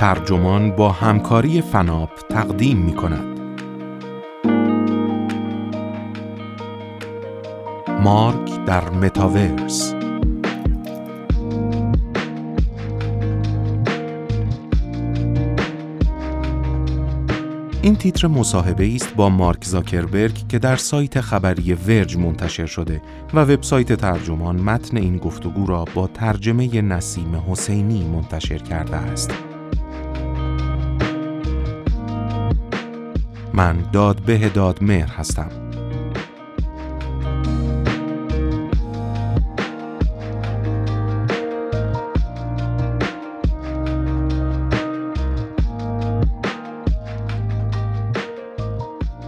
ترجمان با همکاری فناپ تقدیم می کند. مارک در متاورس این تیتر مصاحبه است با مارک زاکربرگ که در سایت خبری ورج منتشر شده و وبسایت ترجمان متن این گفتگو را با ترجمه نسیم حسینی منتشر کرده است. من داد به داد مهر هستم.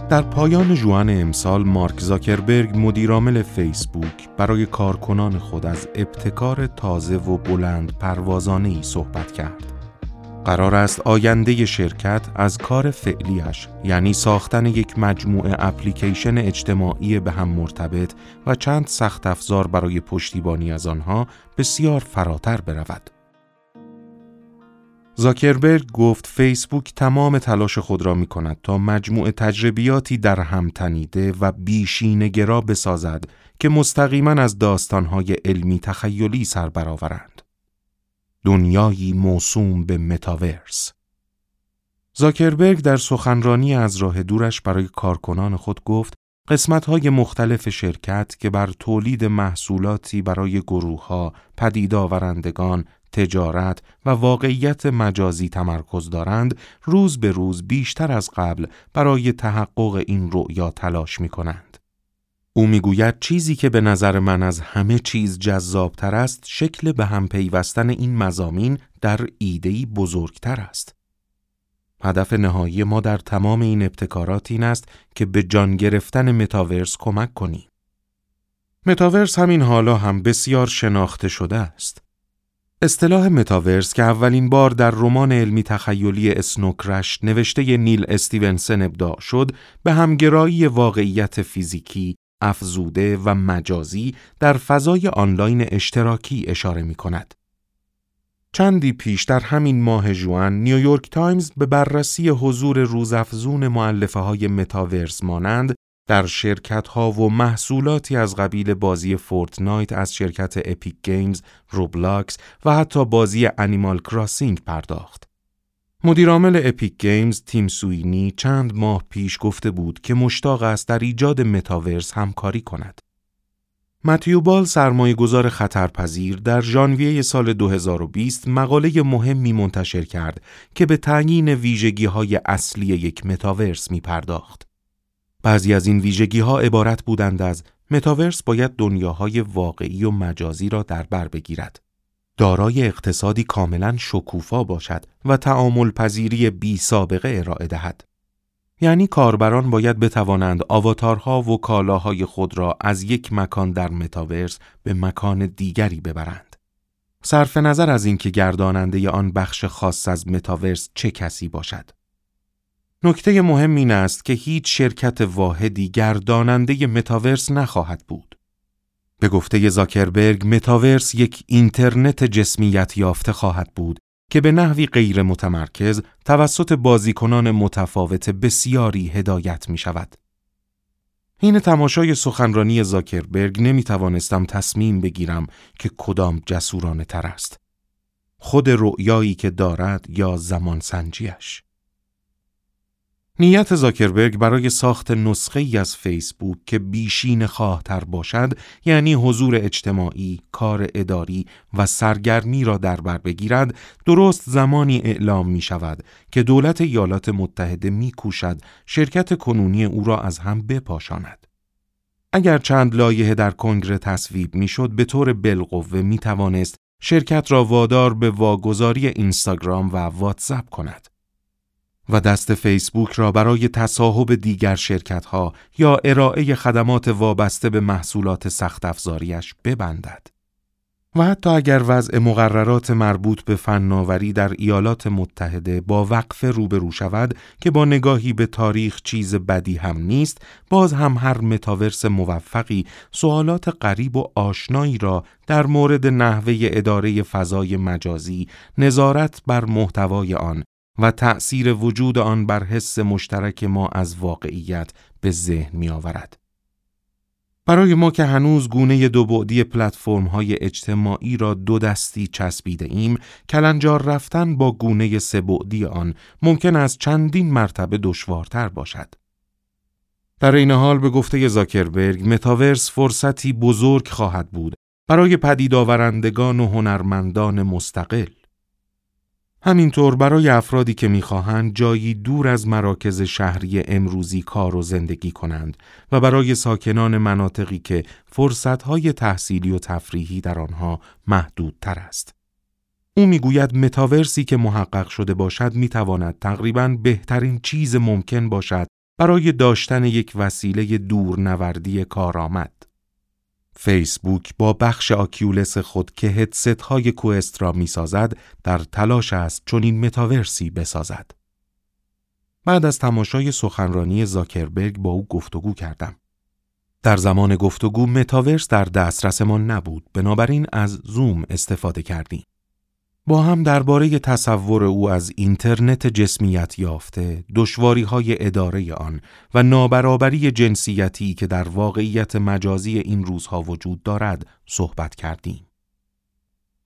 در پایان جوان امسال مارک زاکربرگ مدیرعامل فیسبوک برای کارکنان خود از ابتکار تازه و بلند پروازانه ای صحبت کرد. قرار است آینده شرکت از کار فعلیش یعنی ساختن یک مجموعه اپلیکیشن اجتماعی به هم مرتبط و چند سخت افزار برای پشتیبانی از آنها بسیار فراتر برود. زاکربرگ گفت فیسبوک تمام تلاش خود را می کند تا مجموع تجربیاتی در هم تنیده و بیشینگرا بسازد که مستقیما از داستانهای علمی تخیلی سر برآورند. دنیایی موسوم به متاورس زاکربرگ در سخنرانی از راه دورش برای کارکنان خود گفت قسمت های مختلف شرکت که بر تولید محصولاتی برای گروه ها، پدید تجارت و واقعیت مجازی تمرکز دارند روز به روز بیشتر از قبل برای تحقق این رؤیا تلاش می کنند. او می‌گوید چیزی که به نظر من از همه چیز جذابتر است شکل به هم پیوستن این مزامین در ایدهی بزرگتر است. هدف نهایی ما در تمام این ابتکارات این است که به جان گرفتن متاورس کمک کنیم. متاورس همین حالا هم بسیار شناخته شده است. اصطلاح متاورس که اولین بار در رمان علمی تخیلی اسنوکرش نوشته نیل استیونسن ابداع شد به همگرایی واقعیت فیزیکی، افزوده و مجازی در فضای آنلاین اشتراکی اشاره می کند. چندی پیش در همین ماه ژوئن نیویورک تایمز به بررسی حضور روزافزون مؤلفه های متاورس مانند در شرکت ها و محصولاتی از قبیل بازی Fortnite از شرکت Epic Games، Roblox و حتی بازی Animal Crossing پرداخت. مدیرعامل Epic Games تیم سوینی چند ماه پیش گفته بود که مشتاق است در ایجاد متاورس همکاری کند. متیو بال سرمایه گذار خطرپذیر در ژانویه سال 2020 مقاله مهمی منتشر کرد که به تعیین ویژگی های اصلی یک متاورس می پرداخت. بعضی از این ویژگی ها عبارت بودند از متاورس باید دنیاهای واقعی و مجازی را در بر بگیرد. دارای اقتصادی کاملا شکوفا باشد و تعامل پذیری بی سابقه ارائه دهد. یعنی کاربران باید بتوانند آواتارها و کالاهای خود را از یک مکان در متاورس به مکان دیگری ببرند. صرف نظر از اینکه گرداننده آن بخش خاص از متاورس چه کسی باشد. نکته مهم این است که هیچ شرکت واحدی گرداننده متاورس نخواهد بود. به گفته زاکربرگ متاورس یک اینترنت جسمیت یافته خواهد بود که به نحوی غیر متمرکز توسط بازیکنان متفاوت بسیاری هدایت می شود. این تماشای سخنرانی زاکربرگ نمی توانستم تصمیم بگیرم که کدام جسورانه تر است. خود رؤیایی که دارد یا زمان سنجیش. نیت زاکربرگ برای ساخت نسخه ای از فیسبوک که بیشین خواهتر باشد یعنی حضور اجتماعی، کار اداری و سرگرمی را در بر بگیرد درست زمانی اعلام می شود که دولت ایالات متحده می کوشد شرکت کنونی او را از هم بپاشاند. اگر چند لایحه در کنگره تصویب می‌شد به طور بالقوه می توانست شرکت را وادار به واگذاری اینستاگرام و واتساپ کند. و دست فیسبوک را برای تصاحب دیگر شرکت ها یا ارائه خدمات وابسته به محصولات سخت افزاریش ببندد. و حتی اگر وضع مقررات مربوط به فناوری در ایالات متحده با وقف روبرو شود که با نگاهی به تاریخ چیز بدی هم نیست باز هم هر متاورس موفقی سوالات غریب و آشنایی را در مورد نحوه اداره فضای مجازی نظارت بر محتوای آن و تأثیر وجود آن بر حس مشترک ما از واقعیت به ذهن می آورد. برای ما که هنوز گونه دو بعدی پلتفرم های اجتماعی را دو دستی چسبیده ایم، کلنجار رفتن با گونه سه بعدی آن ممکن است چندین مرتبه دشوارتر باشد. در این حال به گفته زاکربرگ متاورس فرصتی بزرگ خواهد بود برای پدید آورندگان و هنرمندان مستقل. همینطور برای افرادی که می‌خواهند جایی دور از مراکز شهری امروزی کار و زندگی کنند و برای ساکنان مناطقی که فرصتهای تحصیلی و تفریحی در آنها محدودتر است. او می‌گوید متاورسی که محقق شده باشد می‌تواند تقریبا بهترین چیز ممکن باشد برای داشتن یک وسیله دورنوردی کارآمد. فیسبوک با بخش آکیولس خود که هدست های کوست را می سازد در تلاش است چون این متاورسی بسازد. بعد از تماشای سخنرانی زاکربرگ با او گفتگو کردم. در زمان گفتگو متاورس در دسترسمان نبود بنابراین از زوم استفاده کردیم. با هم درباره تصور او از اینترنت جسمیت یافته، دشواری های اداره آن و نابرابری جنسیتی که در واقعیت مجازی این روزها وجود دارد صحبت کردیم.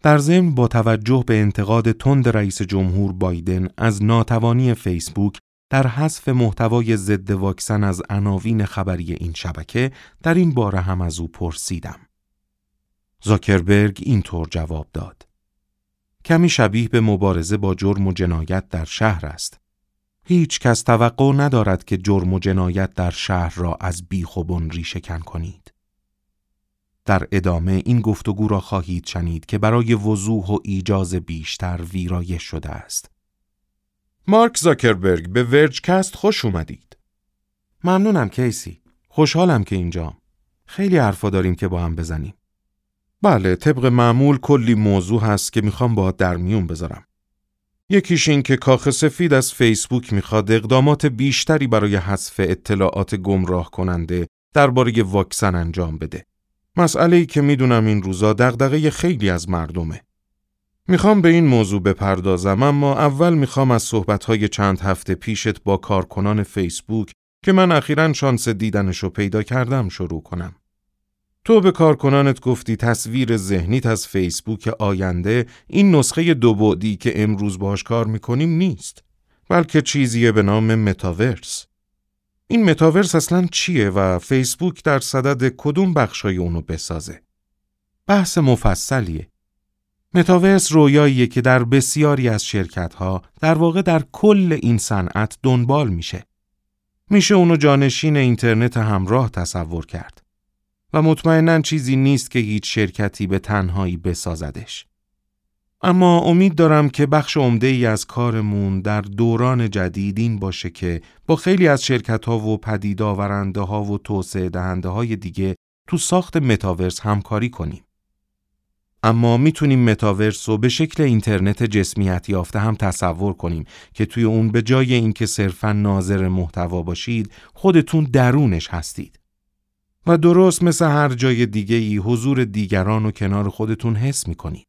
در ضمن با توجه به انتقاد تند رئیس جمهور بایدن از ناتوانی فیسبوک در حذف محتوای ضد واکسن از عناوین خبری این شبکه در این باره هم از او پرسیدم. زاکربرگ اینطور جواب داد: کمی شبیه به مبارزه با جرم و جنایت در شهر است. هیچ کس توقع ندارد که جرم و جنایت در شهر را از بیخ و بن ریشهکن کنید. در ادامه این گفتگو را خواهید شنید که برای وضوح و ایجاز بیشتر ویرایش شده است. مارک زاکربرگ به ورجکست خوش اومدید. ممنونم کیسی. خوشحالم که اینجام. خیلی حرفا داریم که با هم بزنیم. بله طبق معمول کلی موضوع هست که می‌خوام با در میون بذارم. یکیش این که کاخ سفید از فیسبوک می‌خواد اقدامات بیشتری برای حذف اطلاعات گمراه کننده درباره واکسن انجام بده. مسئله ای که می‌دونم این روزا دغدغه خیلی از مردمه. می‌خوام به این موضوع بپردازم اما اول می‌خوام از صحبتهای چند هفته پیشت با کارکنان فیسبوک که من اخیرا شانس دیدنشو پیدا کردم شروع کنم. تو به کارکنانت گفتی تصویر ذهنیت از فیسبوک آینده این نسخه دو بعدی که امروز باش کار می‌کنیم نیست بلکه چیزیه به نام متاورس. این متاورس اصلا چیه و فیسبوک در صدد کدوم بخشای اونو بسازه؟ بحث مفصلیه. متاورس رویاییه که در بسیاری از شرکت ها در واقع در کل این صنعت دنبال میشه. میشه اونو جانشین اینترنت همراه تصور کرد. و مطمئنا چیزی نیست که هیچ شرکتی به تنهایی بسازدش. اما امید دارم که بخش عمده ای از کارمون در دوران جدید این باشه که با خیلی از شرکت ها و پدید آورنده ها و توسعه دهنده های دیگه تو ساخت متاورس همکاری کنیم. اما می‌تونیم متاورس رو به شکل اینترنت جسمیت یافته هم تصور کنیم که توی اون به جای اینکه صرفا ناظر محتوا باشید خودتون درونش هستید. و درست مثل هر جای دیگه ای حضور دیگران و کنار خودتون حس می‌کنید.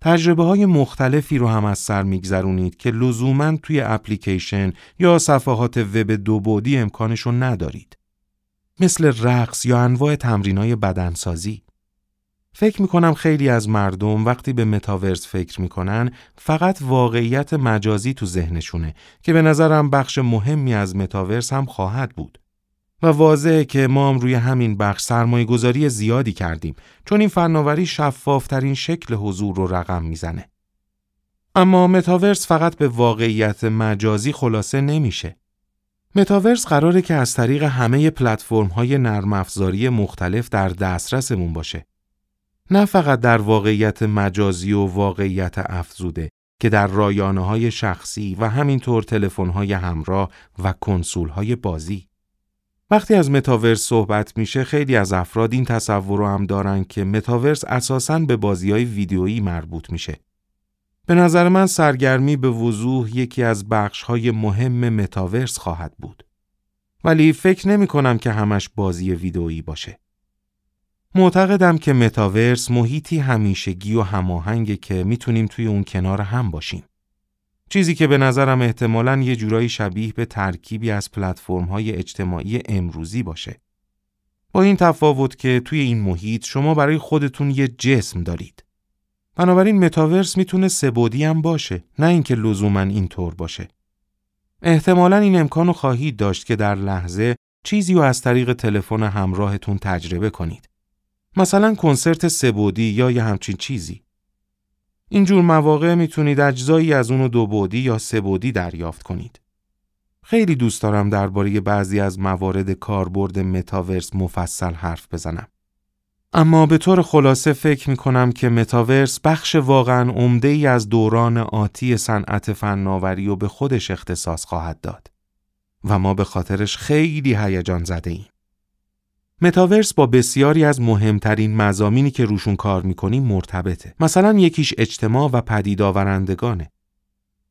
تجربه های مختلفی رو هم از سر میگذرونید که لزوما توی اپلیکیشن یا صفحات وب دو بعدی امکانشو ندارید. مثل رقص یا انواع تمرین های بدنسازی. فکر می‌کنم خیلی از مردم وقتی به متاورس فکر می‌کنن فقط واقعیت مجازی تو ذهنشونه که به نظرم بخش مهمی از متاورس هم خواهد بود. و واضحه که ما هم روی همین بخش سرمایه گذاری زیادی کردیم چون این فناوری شفافترین شکل حضور رو رقم می‌زنه. اما متاورس فقط به واقعیت مجازی خلاصه نمیشه. متاورس قراره که از طریق همه پلتفرم های نرم افزاری مختلف در دسترسمون باشه. نه فقط در واقعیت مجازی و واقعیت افزوده که در رایانه های شخصی و همینطور تلفن های همراه و کنسول های بازی وقتی از متاورس صحبت میشه خیلی از افراد این تصور رو هم دارن که متاورس اساساً به بازی های ویدیویی مربوط میشه. به نظر من سرگرمی به وضوح یکی از بخش های مهم متاورس خواهد بود. ولی فکر نمی کنم که همش بازی ویدئویی باشه. معتقدم که متاورس محیطی همیشگی و هماهنگه که می‌تونیم توی اون کنار هم باشیم. چیزی که به نظرم احتمالاً یه جورایی شبیه به ترکیبی از های اجتماعی امروزی باشه. با این تفاوت که توی این محیط شما برای خودتون یه جسم دارید. بنابراین متاورس می‌تونه سبودی هم باشه، نه اینکه لزوما اینطور باشه. احتمالا این امکانو خواهید داشت که در لحظه چیزی رو از طریق تلفن همراهتون تجربه کنید. مثلا کنسرت سبودی یا یه همچین چیزی. اینجور مواقع می‌تونید اجزایی از اونو دو بودی یا سه بودی دریافت کنید. خیلی دوست دارم درباره بعضی از موارد کاربرد متاورس مفصل حرف بزنم. اما به طور خلاصه فکر می کنم که متاورس بخش واقعا عمده ای از دوران آتی صنعت فناوری و به خودش اختصاص خواهد داد و ما به خاطرش خیلی هیجان زده ایم. متاورس با بسیاری از مهمترین مزامینی که روشون کار می‌کنیم مرتبطه. مثلا یکیش اجتماع و پدید آورندگانه.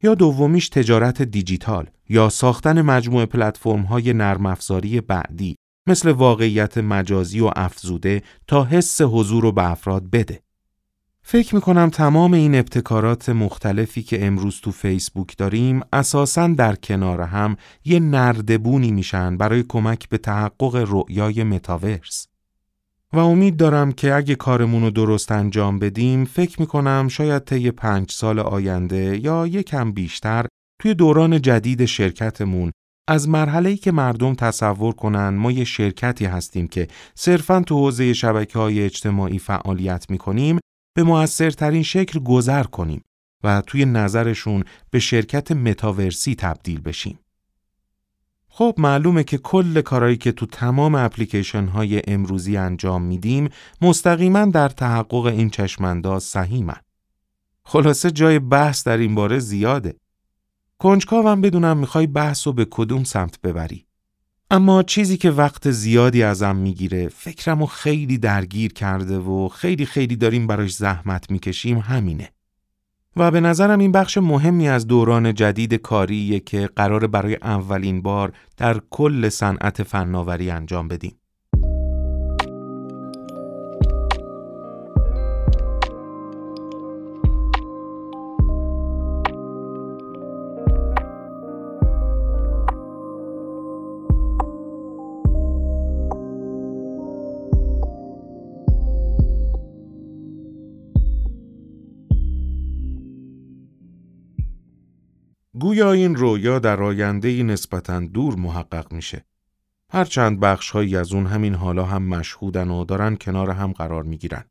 یا دومیش تجارت دیجیتال یا ساختن مجموعه پلتفرم های نرم افزاری بعدی مثل واقعیت مجازی و افزوده تا حس حضور رو به افراد بده. فکر می‌کنم تمام این ابتکارات مختلفی که امروز تو فیسبوک داریم اساساً در کنار هم یه نردبونی میشن برای کمک به تحقق رؤیای متاورس. و امید دارم که اگه کارمون رو درست انجام بدیم فکر می‌کنم شاید طی پنج سال آینده یا یکم بیشتر توی دوران جدید شرکتمون از مرحله‌ای که مردم تصور کنن ما یه شرکتی هستیم که صرفاً تو حوزه شبکه های اجتماعی فعالیت می‌کنیم به موثرترین شکل گذر کنیم و توی نظرشون به شرکت متاورسی تبدیل بشیم. خب معلومه که کل کارهایی که تو تمام اپلیکیشن های امروزی انجام میدیم مستقیما در تحقق این چشمانداز سهیمن. خلاصه جای بحث در این باره زیاده. کنجکاوم بدونم می‌خوای بحث رو به کدوم سمت ببری. اما چیزی که وقت زیادی ازم می‌گیره فکرمو خیلی درگیر کرده و خیلی خیلی داریم براش زحمت می‌کشیم همینه. و به نظرم این بخش مهمی از دوران جدید کاریه که قرار برای اولین بار در کل صنعت فناوری انجام بدیم. گویا این رویا در آینده نسبتا دور محقق میشه. هرچند بخشهایی از اون همین حالا هم مشهودن و دارن کنار هم قرار می‌گیرن.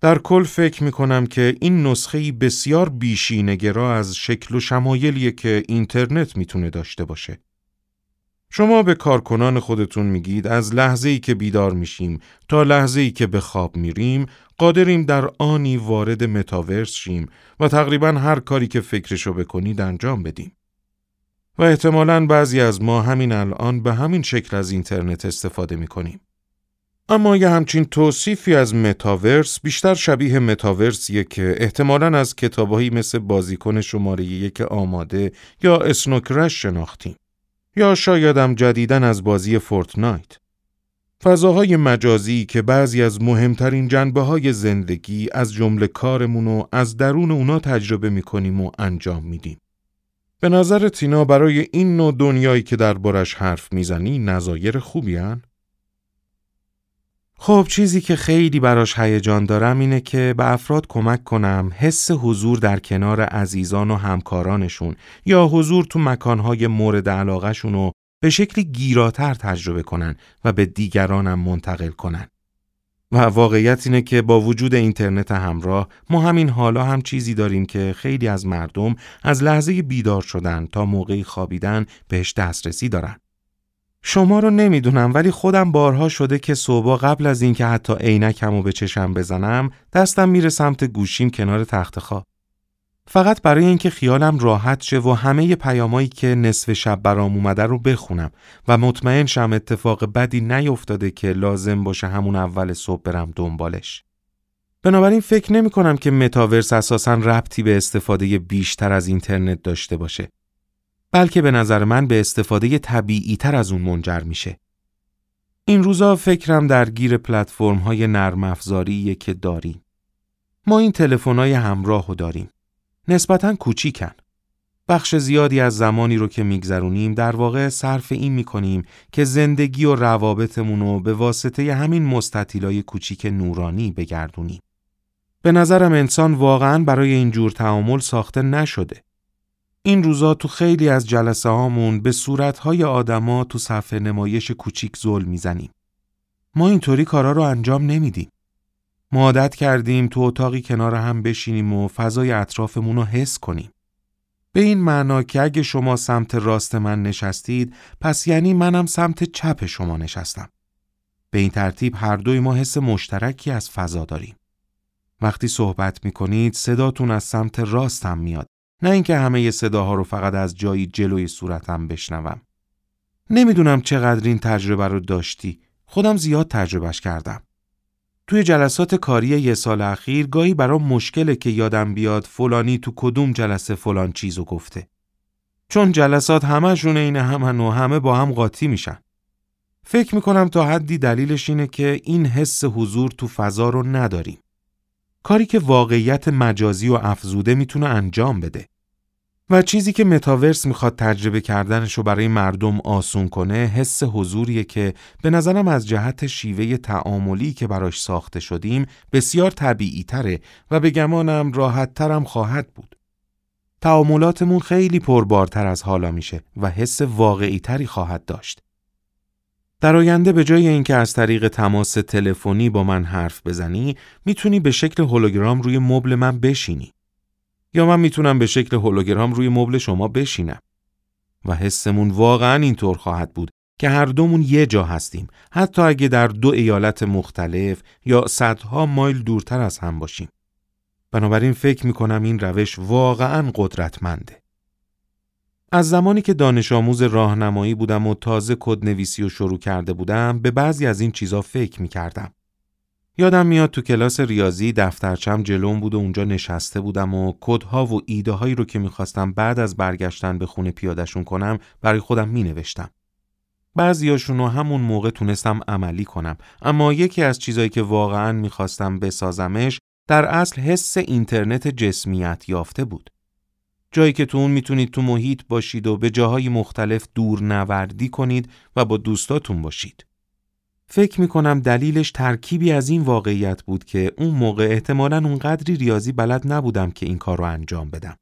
در کل فکر می‌کنم که این نسخه بسیار بیشینگرا از شکل و شمایلیه که اینترنت می‌تونه داشته باشه. شما به کارکنان خودتون میگید از لحظه ای که بیدار میشیم تا لحظه ای که به خواب میریم قادریم در آنی وارد متاورس شیم و تقریبا هر کاری که فکرشو بکنید انجام بدیم. و احتمالا بعضی از ما همین الان به همین شکل از اینترنت استفاده می‌کنیم. اما یه همچین توصیفی از متاورس بیشتر شبیه متاورسیه که احتمالا از کتابهایی مثل بازیکن شماره یک آماده یا اسنوکرش شناختیم. یا شایدم جدیدن از بازی فورتنایت. فضاهای مجازی که بعضی از مهمترین جنبه های زندگی از جمله کارمون و از درون اونا تجربه می‌کنیم و انجام میدیم. به نظر تینا برای این نوع دنیایی که دربارش حرف می‌زنی نظایر خوبی هن؟ خب چیزی که خیلی براش هیجان دارم اینه که به افراد کمک کنم حس حضور در کنار عزیزان و همکارانشون یا حضور تو مکانهای مورد علاقهشون رو به شکلی گیراتر تجربه کنن و به دیگرانم منتقل کنن. و واقعیت اینه که با وجود اینترنت همراه ما همین حالا هم چیزی داریم که خیلی از مردم از لحظه بیدار شدن تا موقعی خوابیدن بهش دسترسی دارن. شما رو نمی‌دونم ولی خودم بارها شده که صبح قبل از اینکه حتی عینکمو به چشم بزنم دستم میره سمت گوشیم کنار تخت خواب. فقط برای اینکه خیالم راحت شه و همه پیامایی که نصف شب برام اومده رو بخونم و مطمئن شم اتفاق بدی نیفتاده که لازم باشه همون اول صبح برم دنبالش. بنابراین فکر نمی کنم که متاورس اساسا ربطی به استفاده بیشتر از اینترنت داشته باشه. بلکه به نظر من به استفاده طبیعی تر از اون منجر میشه. این روزا فکرم درگیر پلتفرم های نرم افزاریه که داریم. ما این تلفن های همراه رو داریم. نسبتا کوچیکن. بخش زیادی از زمانی رو که میگذرونیم در واقع صرف این می‌کنیم که زندگی و روابطمون رو به واسطه همین مستطیلای کوچیک نورانی بگردونیم. به نظرم انسان واقعا برای این جور تعامل ساخته نشده. این روزا تو خیلی از جلسه هامون به صورتهای آدما تو صفحه نمایش کوچیک زل می‌زنیم. ما اینطوری کارا رو انجام نمیدیم. ما عادت کردیم تو اتاقی کنار هم بشینیم و فضای اطرافمون رو حس کنیم. به این معنا که اگه شما سمت راست من نشستید پس یعنی منم سمت چپ شما نشستم. به این ترتیب هر دوی ما حس مشترکی از فضا داریم. وقتی صحبت می کنید صداتون از سمت راستم میاد نه اینکه همه صداها رو فقط از جایی جلوی صورتم بشنوم. نمی‌دونم چقدر این تجربه رو داشتی. خودم زیاد تجربهش کردم. توی جلسات کاری یه سال اخیر گاهی برام مشکله که یادم بیاد فلانی تو کدوم جلسه فلان چیزو گفته. چون جلسات همشون این همن و همه با هم قاطی میشن. فکر می‌کنم تا حدی دلیلش اینه که این حس حضور تو فضا رو نداریم. کاری که واقعیت مجازی و افزوده می‌تونه انجام بده. و چیزی که متاورس می‌خواد تجربه کردنش رو برای مردم آسون کنه حس حضوریه که به نظرم از جهت شیوه تعاملی که براش ساخته شدیم بسیار طبیعی تره و به گمانم راحت ترم خواهد بود. تعاملاتمون خیلی پربارتر از حالا میشه و حس واقعی تری خواهد داشت. در آینده به جای اینکه از طریق تماس تلفنی با من حرف بزنی می‌تونی به شکل هولوگرام روی مبل من بشینی. یا من می‌تونم به شکل هولوگرام روی مبل شما بشینم؟ و حسمون واقعا اینطور خواهد بود که هر دومون یه جا هستیم. حتی اگه در دو ایالت مختلف یا صدها مایل دورتر از هم باشیم. بنابراین فکر می‌کنم این روش واقعا قدرتمنده. از زمانی که دانش آموز راهنمایی بودم و تازه کد نویسی و شروع کرده بودم به بعضی از این چیزا فکر می‌کردم. یادم میاد تو کلاس ریاضی دفترچم جلوم بود و اونجا نشسته بودم و کدها و ایده هایی رو که می‌خواستم بعد از برگشتن به خونه پیادشون کنم برای خودم مینوشتم. بعضیاشون رو همون موقع تونستم عملی کنم اما یکی از چیزایی که واقعا می‌خواستم بسازمش در اصل حس اینترنت جسمیت یافته بود. جایی که تو اون می‌تونید تو محیط باشید و به جاهای مختلف دور نوردی کنید و با دوستاتون باشید. فکر می کنم دلیلش ترکیبی از این واقعیت بود که اون موقع احتمالاً اونقدری ریاضی بلد نبودم که این کار رو انجام بدم.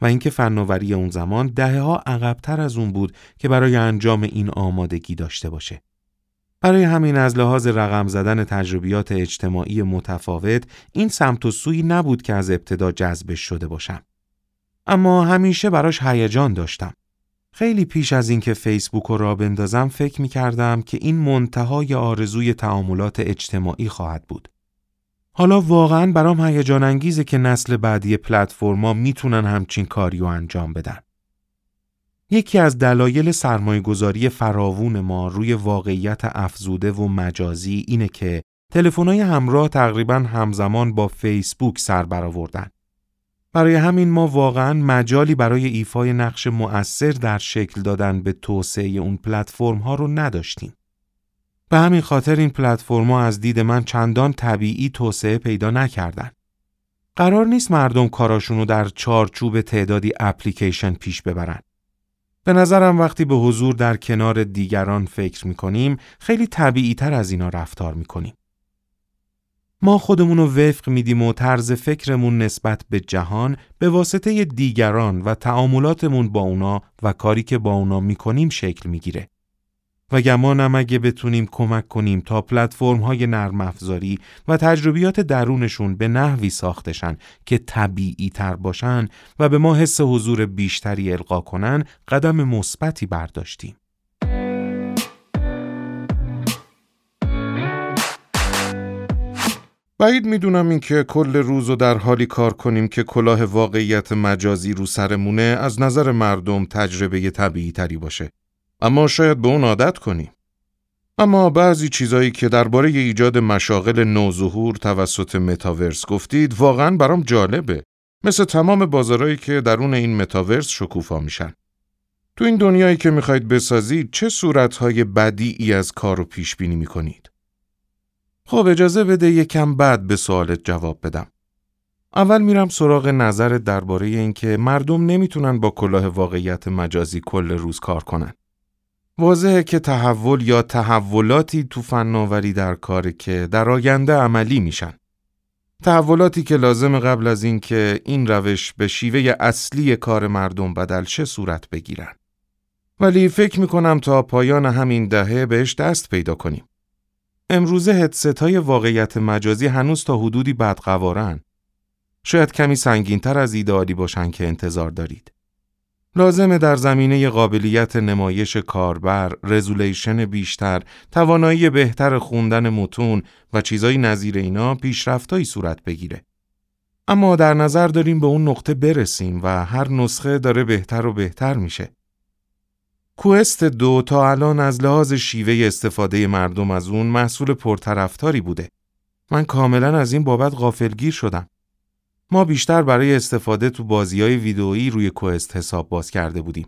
و اینکه فناوری اون زمان دهه ها عقبتر از اون بود که برای انجام این آمادگی داشته باشه. برای همین از لحاظ رقم زدن تجربیات اجتماعی متفاوت این سمت و سوی نبود که از ابتدا جذبش شده باشم. اما همیشه براش هیجان داشتم. خیلی پیش از اینکه فیسبوک رو را بندازم فکر می کردم که این منتهای آرزوی تعاملات اجتماعی خواهد بود. حالا واقعا برام هیجان انگیزه که نسل بعدی پلتفرما می‌تونن همچین کاری رو انجام بدن. یکی از دلایل سرمایه گذاری فراوون ما روی واقعیت افزوده و مجازی اینه که تلفن‌های همراه تقریبا همزمان با فیسبوک سر برآوردن. برای همین ما واقعا مجالی برای ایفای نقش مؤثر در شکل دادن به توسعه اون پلتفرم ها رو نداشتیم. به همین خاطر این پلتفرم ها از دید من چندان طبیعی توسعه پیدا نکردن. قرار نیست مردم کاراشون رو در چارچوب تعدادی اپلیکیشن پیش ببرن. به نظرم وقتی به حضور در کنار دیگران فکر می کنیم خیلی طبیعی تر از اینا رفتار می کنیم. ما خودمون رو وفق میدیم و طرز فکرمون نسبت به جهان به واسطه دیگران و تعاملاتمون با اونا و کاری که با اونا می‌کنیم شکل می‌گیره. و گمانم اگه بتونیم کمک کنیم تا پلتفرم های نرم افزاری و تجربیات درونشون به نحوی ساختشن که طبیعی تر باشن و به ما حس حضور بیشتری القا کنن قدم مثبتی برداشتیم. بعید می‌دونم اینکه کل روز و در حالی کار کنیم که کلاه واقعیت مجازی رو سرمونه از نظر مردم تجربه طبیعی تری باشه. اما شاید به اون عادت کنیم. اما بعضی چیزایی که درباره ایجاد مشاغل نوظهور توسط متاورس گفتید واقعا برام جالبه. مثل تمام بازارهایی که درون این متاورس شکوفا میشن. تو این دنیایی که می‌خواید بسازید چه صورتهای بدیعی از کار رو پیش بینی می‌کنید؟ خب اجازه بده یکم بعد به سوالت جواب بدم. اول میرم سراغ نظر درباره اینکه مردم نمی‌تونن با کلاه واقعیت مجازی کل روز کار کنن. واضحه که تحول یا تحولاتی تو فناوری در کاره که در آینده عملی میشن. تحولاتی که لازم قبل از اینکه این روش به شیوه اصلی کار مردم بدل شه صورت بگیرن. ولی فکر می‌کنم تا پایان همین دهه بهش دست پیدا کنیم. امروزه هدست های واقعیت مجازی هنوز تا حدودی بدقوارن. شاید کمی سنگینتر از ایدئالی باشن که انتظار دارید. لازمه در زمینه قابلیت نمایش کاربر، رزولیشن بیشتر، توانایی بهتر خوندن متون و چیزایی نظیر اینا پیشرفتایی صورت بگیره. اما در نظر داریم به اون نقطه برسیم و هر نسخه داره بهتر و بهتر میشه. کوست دو تا الان از لحاظ شیوه استفاده مردم از اون محصول پرطرفداری بوده. من کاملا از این بابت غافلگیر شدم. ما بیشتر برای استفاده تو بازی های ویدئویی روی کوست حساب باز کرده بودیم.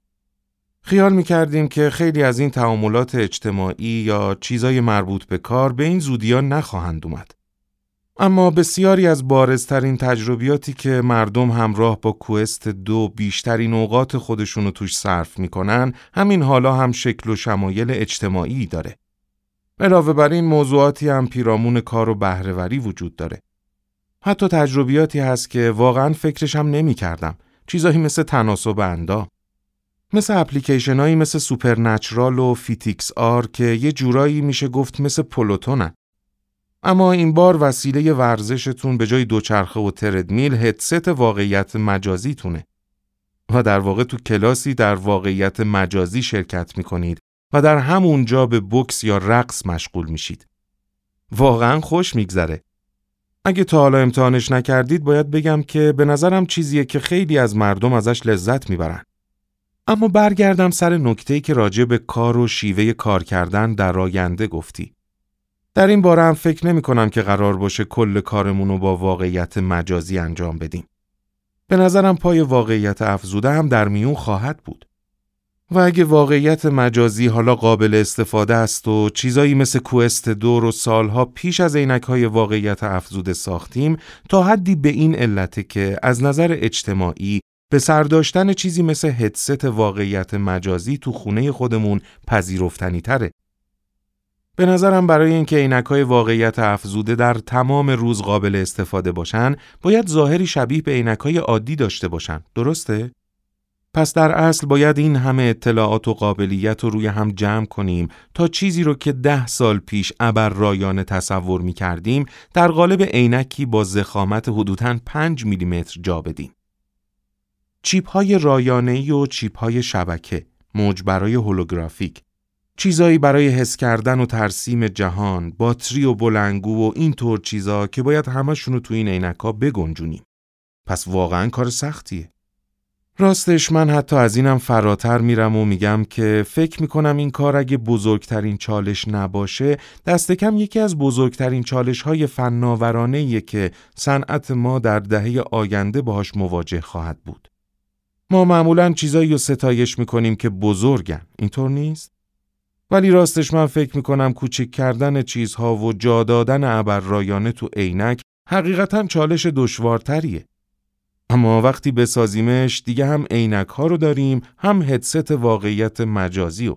خیال می‌کردیم که خیلی از این تعاملات اجتماعی یا چیزای مربوط به کار به این زودی نخواهند اومد. اما بسیاری از بارزترین تجربیاتی که مردم همراه با کوست دو بیشترین اوقات خودشونو توش صرف می‌کنن همین حالا هم شکل و شمایل اجتماعی داره. علاوه بر این موضوعاتی هم پیرامون کار و بهره‌وری وجود داره. حتی تجربیاتی هست که واقعا فکرش هم نمی کردم. چیزایی مثل تناسب اندام. مثل اپلیکیشن هایی مثل Supernatural و FitXR که یه جورایی میشه گفت مثل Peloton ن. اما این بار وسیله ورزشتون به جای دوچرخه و تردمیل هدست واقعیت مجازیتونه. و در واقع تو کلاسی در واقعیت مجازی شرکت می‌کنید و در همونجا به بکس یا رقص مشغول میشید. واقعا خوش میگذره. اگه تا حالا امتحانش نکردید باید بگم که به نظرم چیزیه که خیلی از مردم ازش لذت می‌برن. اما برگردم سر نکته‌ای که راجع به کار و شیوه کار کردن در آینده گفتی. در این باره هم فکر نمی کنم که قرار باشه کل کارمون رو با واقعیت مجازی انجام بدیم. به نظرم پای واقعیت افزوده هم در میون خواهد بود. و اگه واقعیت مجازی حالا قابل استفاده است و چیزایی مثل کوست دور و سالها پیش از عینک های واقعیت افزوده ساختیم تا حدی به این علته که از نظر اجتماعی به سرداشتن چیزی مثل هدست واقعیت مجازی تو خونه خودمون پذیرفتنی تره. به نظرم برای اینکه عینک‌های واقعیت افزوده در تمام روز قابل استفاده باشن، باید ظاهری شبیه به عینک‌های عادی داشته باشن. درسته؟ پس در اصل باید این همه اطلاعات و قابلیت رو روی هم جمع کنیم تا چیزی رو که ده سال پیش ابر رایانه تصور می کردیم در قالب عینکی با زخامت حدوداً 5 میلیمتر جا بدیم. چیپ های رایانه‌ای و چیپ های شبکه، موج برای هولوگرافیک، چیزایی برای حس کردن و ترسیم جهان، باتری و بلنگو و این طور چیزا که باید همشونو تو این عینکا بگنجونیم. پس واقعا کار سختیه. راستش من حتی از اینم فراتر میرم و میگم که فکر می‌کنم این کار اگه بزرگترین چالش نباشه دست کم یکی از بزرگترین چالش های فناورانه که صنعت ما در دهه آینده باهاش مواجه خواهد بود. ما معمولا چیزایی رو ستایش می‌کنیم که بزرگن. اینطور نیست؟ ولی راستش من فکر می‌کنم کوچک کردن چیزها و جا دادن ابر رایانه تو عینک حقیقتا چالش دشوارتریه. اما وقتی بسازیمش دیگه هم عینک ها رو داریم هم هدست واقعیت مجازی و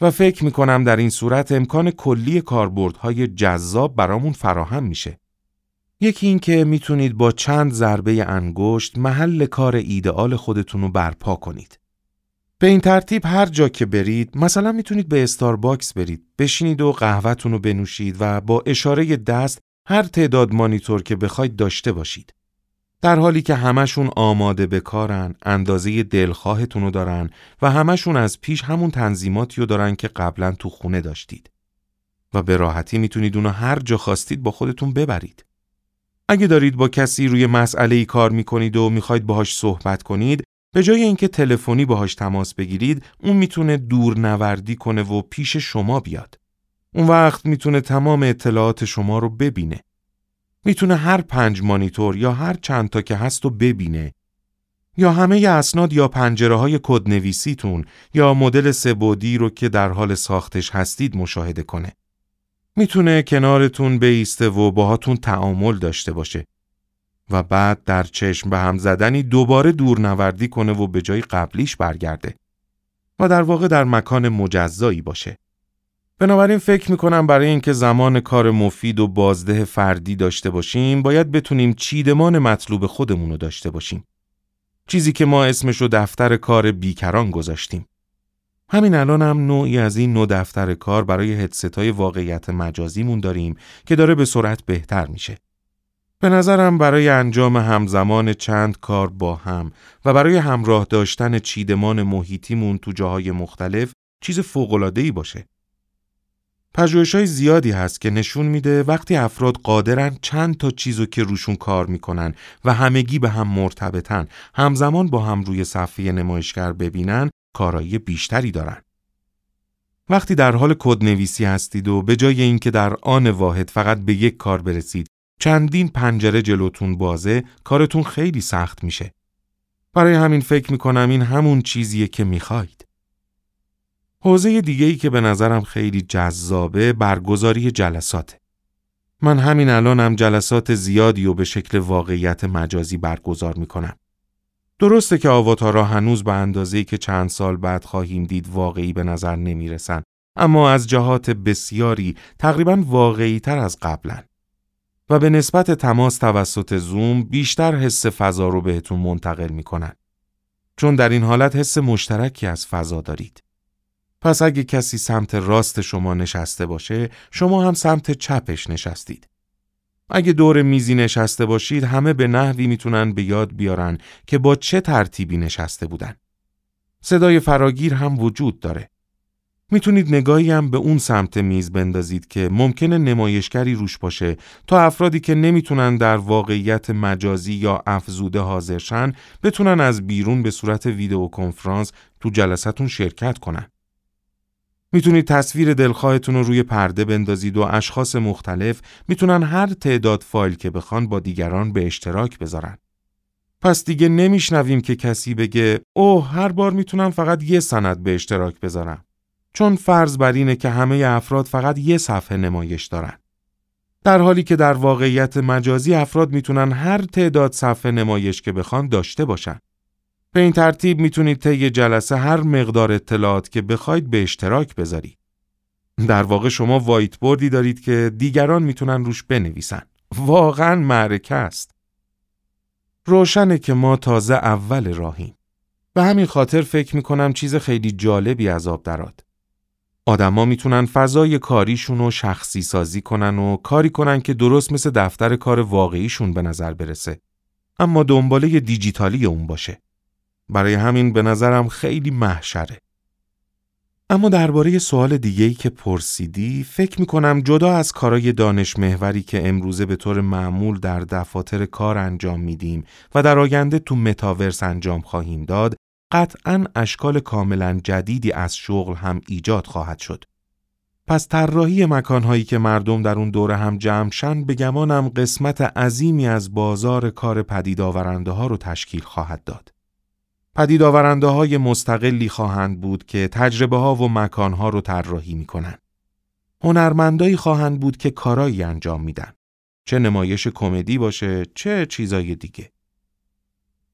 و فکر می‌کنم در این صورت امکان کلی کاربردهای جذاب برامون فراهم میشه. یکی این که می‌تونید با چند ضربه انگشت محل کار ایدئال خودتون رو برپا کنید. به این ترتیب هر جا که برید مثلا می‌تونید به استارباکس برید. بشینید و قهوهتون رو بنوشید و با اشاره دست هر تعداد مانیتور که بخواید داشته باشید. در حالی که همشون آماده به کارن اندازه دلخواهتون رو دارن و همشون از پیش همون تنظیماتی رو دارن که قبلا تو خونه داشتید. و به راحتی می‌تونید اونو هر جا خواستید با خودتون ببرید. اگه دارید با کسی روی مسئله ای کار می‌کنید و می‌خواید باهاش صحبت کنید به جای اینکه تلفنی باهاش تماس بگیرید اون می‌تونه دور نوردی کنه و پیش شما بیاد. اون وقت می‌تونه تمام اطلاعات شما رو ببینه. می‌تونه هر پنج مانیتور یا هر چند تا که هست رو ببینه یا همه اسناد یا پنجره های کدنویسیتون یا مدل سبودی رو که در حال ساختش هستید مشاهده کنه. می‌تونه کنارتون بیسته و باهاتون تعامل داشته باشه و بعد در چشم به هم زدنی دوباره دورنوردی کنه و به جای قبلیش برگرده و در واقع در مکان مجزایی باشه. بنابراین فکر می‌کنم برای اینکه زمان کار مفید و بازده فردی داشته باشیم باید بتونیم چیدمان مطلوب خودمون رو داشته باشیم. چیزی که ما اسمش رو دفتر کار بیکران گذاشتیم. همین الان هم نوعی از این نوع دفتر کار برای هدستای واقعیت مجازیمون داریم که داره به سرعت بهتر میشه. به نظرم برای انجام همزمان چند کار با هم و برای همراه داشتن چیدمان محیطیمون تو جاهای مختلف چیز فوقلادهی باشه. پژوهش های زیادی هست که نشون میده وقتی افراد قادرن چند تا چیزو که روشون کار می‌کنن و همگی به هم مرتبطن همزمان با هم روی صفحه نمایشگر ببینن کارایی بیشتری دارن. وقتی در حال کدنویسی هستید و به جای اینکه در آن واحد فقط به یک کار برسید چندین پنجره جلوتون بازه کارتون خیلی سخت میشه. برای همین فکر می‌کنم این همون چیزیه که می‌خواید. حوزه دیگه که به نظرم خیلی جذابه برگزاری جلساته. من همین الانم جلسات زیادی و به شکل واقعیت مجازی برگزار می‌کنم. درسته که آواتارا هنوز به اندازه‌ای که چند سال بعد خواهیم دید واقعی به نظر نمی‌رسن اما از جهات بسیاری تقریبا واقعی تر از قبلن. و به نسبت تماس توسط زوم بیشتر حس فضا رو بهتون منتقل می‌کنن. چون در این حالت حس مشترکی از فضا دارید. پس اگه کسی سمت راست شما نشسته باشه، شما هم سمت چپش نشستید. اگه دور میزی نشسته باشید، همه به نحوی می‌تونن به یاد بیارن که با چه ترتیبی نشسته بودن. صدای فراگیر هم وجود داره. می‌تونید نگاهی هم به اون سمت میز بندازید که ممکنه نمایشگری روش باشه تا افرادی که نمی‌تونن در واقعیت مجازی یا افزوده حاضرشن بتونن از بیرون به صورت ویدیو کنفرانس تو جلسهتون شرکت کنن. می‌تونید تصویر دلخواهتون رو روی پرده بندازید و اشخاص مختلف می‌تونن هر تعداد فایل که بخوان با دیگران به اشتراک بذارن. پس دیگه نمیشنویم که کسی بگه اوه هر بار می‌تونم فقط یه سند به اشتراک بذارم. چون فرض بر اینه که همه افراد فقط یه صفحه نمایش دارن. در حالی که در واقعیت مجازی افراد می‌تونن هر تعداد صفحه نمایش که بخوان داشته باشن. به این ترتیب می‌تونید طی جلسه هر مقدار اطلاعات که بخواید به اشتراک بذاری. در واقع شما وایت بوردی دارید که دیگران می‌تونن روش بنویسن. واقعا معرکه است. روشنه که ما تازه اول راهیم. به همین خاطر فکر می‌کنم چیز خیلی جالبی از آب دراد. آدما می‌تونن فضای کاریشون رو شخصی سازی کنن و کاری کنن که درست مثل دفتر کار واقعیشون به نظر برسه. اما دنباله دیجیتالی اون باشه. برای همین به نظرم خیلی محشره. اما درباره سوال دیگه‌ای که پرسیدی فکر می‌کنم جدا از کارای دانش محوری که امروزه به طور معمول در دفاتر کار انجام میدیم و در آینده تو متاورس انجام خواهیم داد قطعا اشکال کاملا جدیدی از شغل هم ایجاد خواهد شد. پس طراحی مکانهایی که مردم در اون دوره هم جمع شن به گمانم قسمت عظیمی از بازار کار پدید آورنده ها رو تشکیل خواهد داد. پدید آورنده های مستقلی خواهند بود که تجربه ها و مکان ها رو طراحی می کنن. هنرمندایی خواهند بود که کارایی انجام میدن. چه نمایش کمدی باشه چه چیزای دیگه.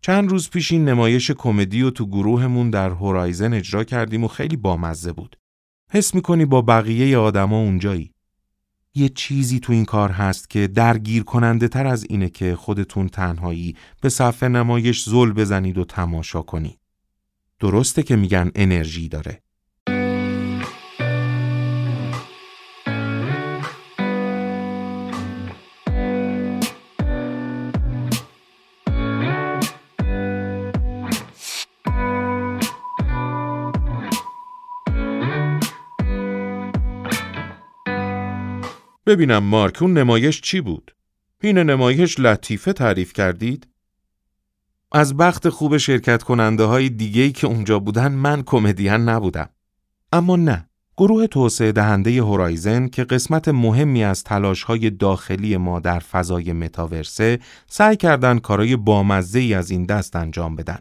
چند روز پیش این نمایش کمدی و تو گروهمون در هورایزن اجرا کردیم و خیلی بامزه بود. حس می‌کنی با بقیه آدما اونجایی. یه چیزی تو این کار هست که درگیر کننده تر از اینه که خودتون تنهایی به صفحه نمایش زل بزنید و تماشا کنید. درسته که میگن انرژی داره. ببینم مارک اون نمایش چی بود؟ این نمایش لطیفه تعریف کردید؟ از بخت خوب شرکت کننده های دیگهی که اونجا بودن من کمدین نبودم. اما نه، گروه توسعه دهنده هورایزن که قسمت مهمی از تلاش های داخلی ما در فضای متاورسه سعی کردن کارای بامزه ای از این دست انجام بدن.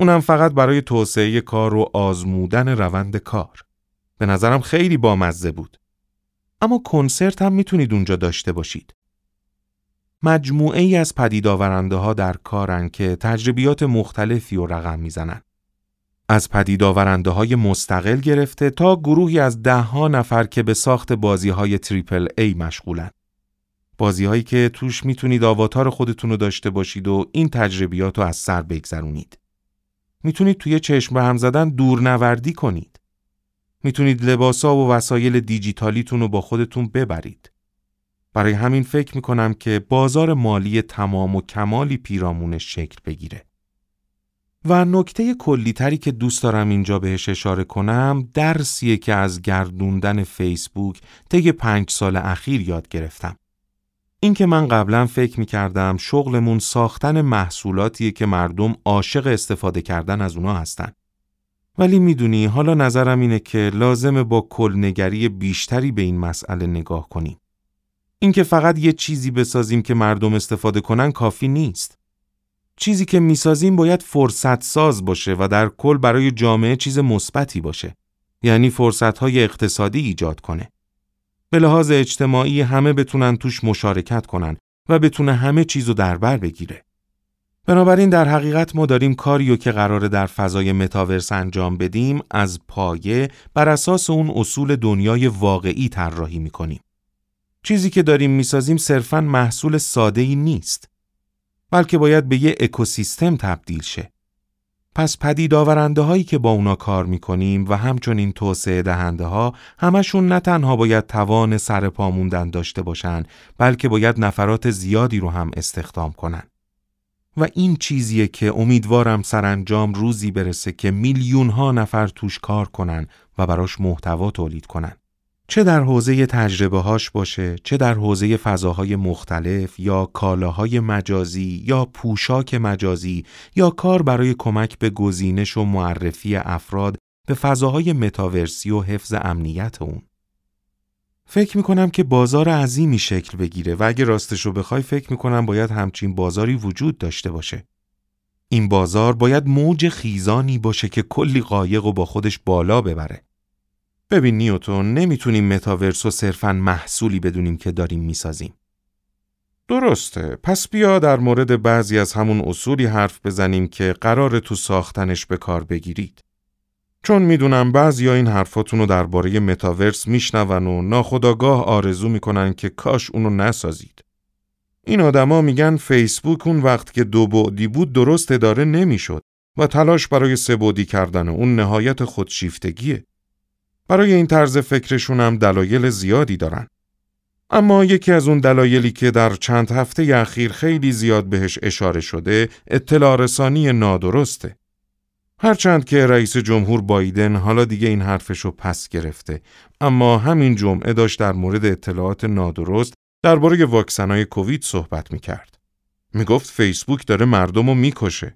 اونم فقط برای توسعه کار و آزمودن روند کار. به نظرم خیلی بامزه بود. اما کنسرت هم می‌تونید اونجا داشته باشید. مجموعه ای از پدید ها در کارن که تجربیات مختلفی و رقم می‌زنن. از پدید های مستقل گرفته تا گروهی از ده ها نفر که به ساخت بازی های تریپل ای مشغولن. بازی هایی که توش می‌تونید آواتار خودتون رو داشته باشید و این تجربیات رو از سر بگذرونید. می‌تونید توی چشم به هم زدن دورنوردی کنید. می‌تونید لباسا و وسایل دیجیتالیتون رو با خودتون ببرید. برای همین فکر می‌کنم که بازار مالی تمام و کمالی پیرامونش شکل بگیره. و نکته کلیتری که دوست دارم اینجا بهش اشاره کنم درسیه که از گردوندن فیسبوک طی پنج سال اخیر یاد گرفتم. اینکه من قبلا فکر می کردم شغلمون ساختن محصولاتیه که مردم عاشق استفاده کردن از اونا هستن. ولی می‌دونی حالا نظرم اینه که لازمه با کلنگری بیشتری به این مسئله نگاه کنیم. اینکه فقط یه چیزی بسازیم که مردم استفاده کنن کافی نیست. چیزی که می‌سازیم باید فرصت ساز باشه و در کل برای جامعه چیز مثبتی باشه. یعنی فرصتهای اقتصادی ایجاد کنه. به لحاظ اجتماعی همه بتونن توش مشارکت کنن و بتونه همه چیزو در بر بگیره. بنابراین در حقیقت ما داریم کاریو که قراره در فضای متاورس انجام بدیم از پایه بر اساس اون اصول دنیای واقعی طراحی می‌کنیم. چیزی که داریم می‌سازیم صرفاً محصول ساده ای نیست. بلکه باید به یه اکوسیستم تبدیل شه. پس پدید آورنده هایی که با اونا کار می‌کنیم و همچنین توسعه دهنده ها همشون نه تنها باید توان سر پا موندن داشته باشن بلکه باید نفرات زیادی رو هم استخدام کنن. و این چیزیه که امیدوارم سرانجام روزی برسه که میلیون ها نفر توش کار کنن و براش محتوا تولید کنن. چه در حوزه تجربه هاش باشه، چه در حوزه فضاهای مختلف یا کالاهای مجازی یا پوشاک مجازی یا کار برای کمک به گزینش و معرفی افراد به فضاهای متاورسی و حفظ امنیت اون. فکر می‌کنم که بازار عظیمی شکل بگیره و اگه راستش رو بخوای فکر می‌کنم باید همچین بازاری وجود داشته باشه. این بازار باید موج خیزانی باشه که کلی قایق و با خودش بالا ببره. ببین نیوتون نمی‌تونیم متاورس و صرفا محصولی بدونیم که داریم می‌سازیم. درسته پس بیا در مورد بعضی از همون اصولی حرف بزنیم که قرار تو ساختنش به کار بگیرید. چون می‌دونم بعضی این حرفاتون رو درباره متاورس میشنون و ناخداگاه آرزو می‌کنن که کاش اونو نسازید. این آدما میگن فیسبوک اون وقت که دو بعدی بود درست اداره نمی‌شد و تلاش برای سه بعدی کردن اون نهایت خودشیفتگیه. برای این طرز فکرشون هم دلایل زیادی دارن. اما یکی از اون دلایلی که در چند هفته اخیر خیلی زیاد بهش اشاره شده اطلاع رسانی نادرسته. هرچند که رئیس جمهور بایدن حالا دیگه این حرفشو پس گرفته اما همین جمعه داشت در مورد اطلاعات نادرست درباره واکسنای کووید صحبت می‌کرد. می‌گفت فیسبوک داره مردم رو می‌کشه.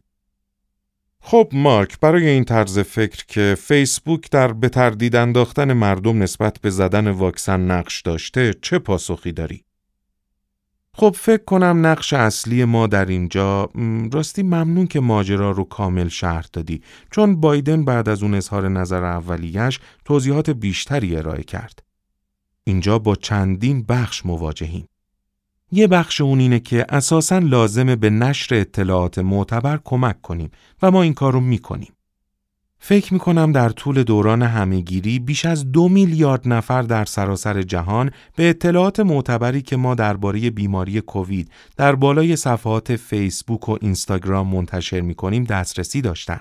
خب مارک برای این طرز فکر که فیسبوک در به تردید انداختن مردم نسبت به زدن واکسن نقش داشته چه پاسخی داری؟ خب فکر کنم نقش اصلی ما در اینجا راستی ممنون که ماجرا رو کامل شرح دادی چون بایدن بعد از اون اظهار نظر اولیش توضیحات بیشتری ارائه کرد. اینجا با چندین بخش مواجهیم. یه بخش اون اینه که اساساً لازمه به نشر اطلاعات معتبر کمک کنیم و ما این کار رو می‌کنیم. فکر می‌کنم در طول دوران همهگیری بیش از دو میلیارد نفر در سراسر جهان به اطلاعات معتبری که ما درباره بیماری کووید در بالای صفحات فیسبوک و اینستاگرام منتشر می‌کنیم دسترسی داشتن.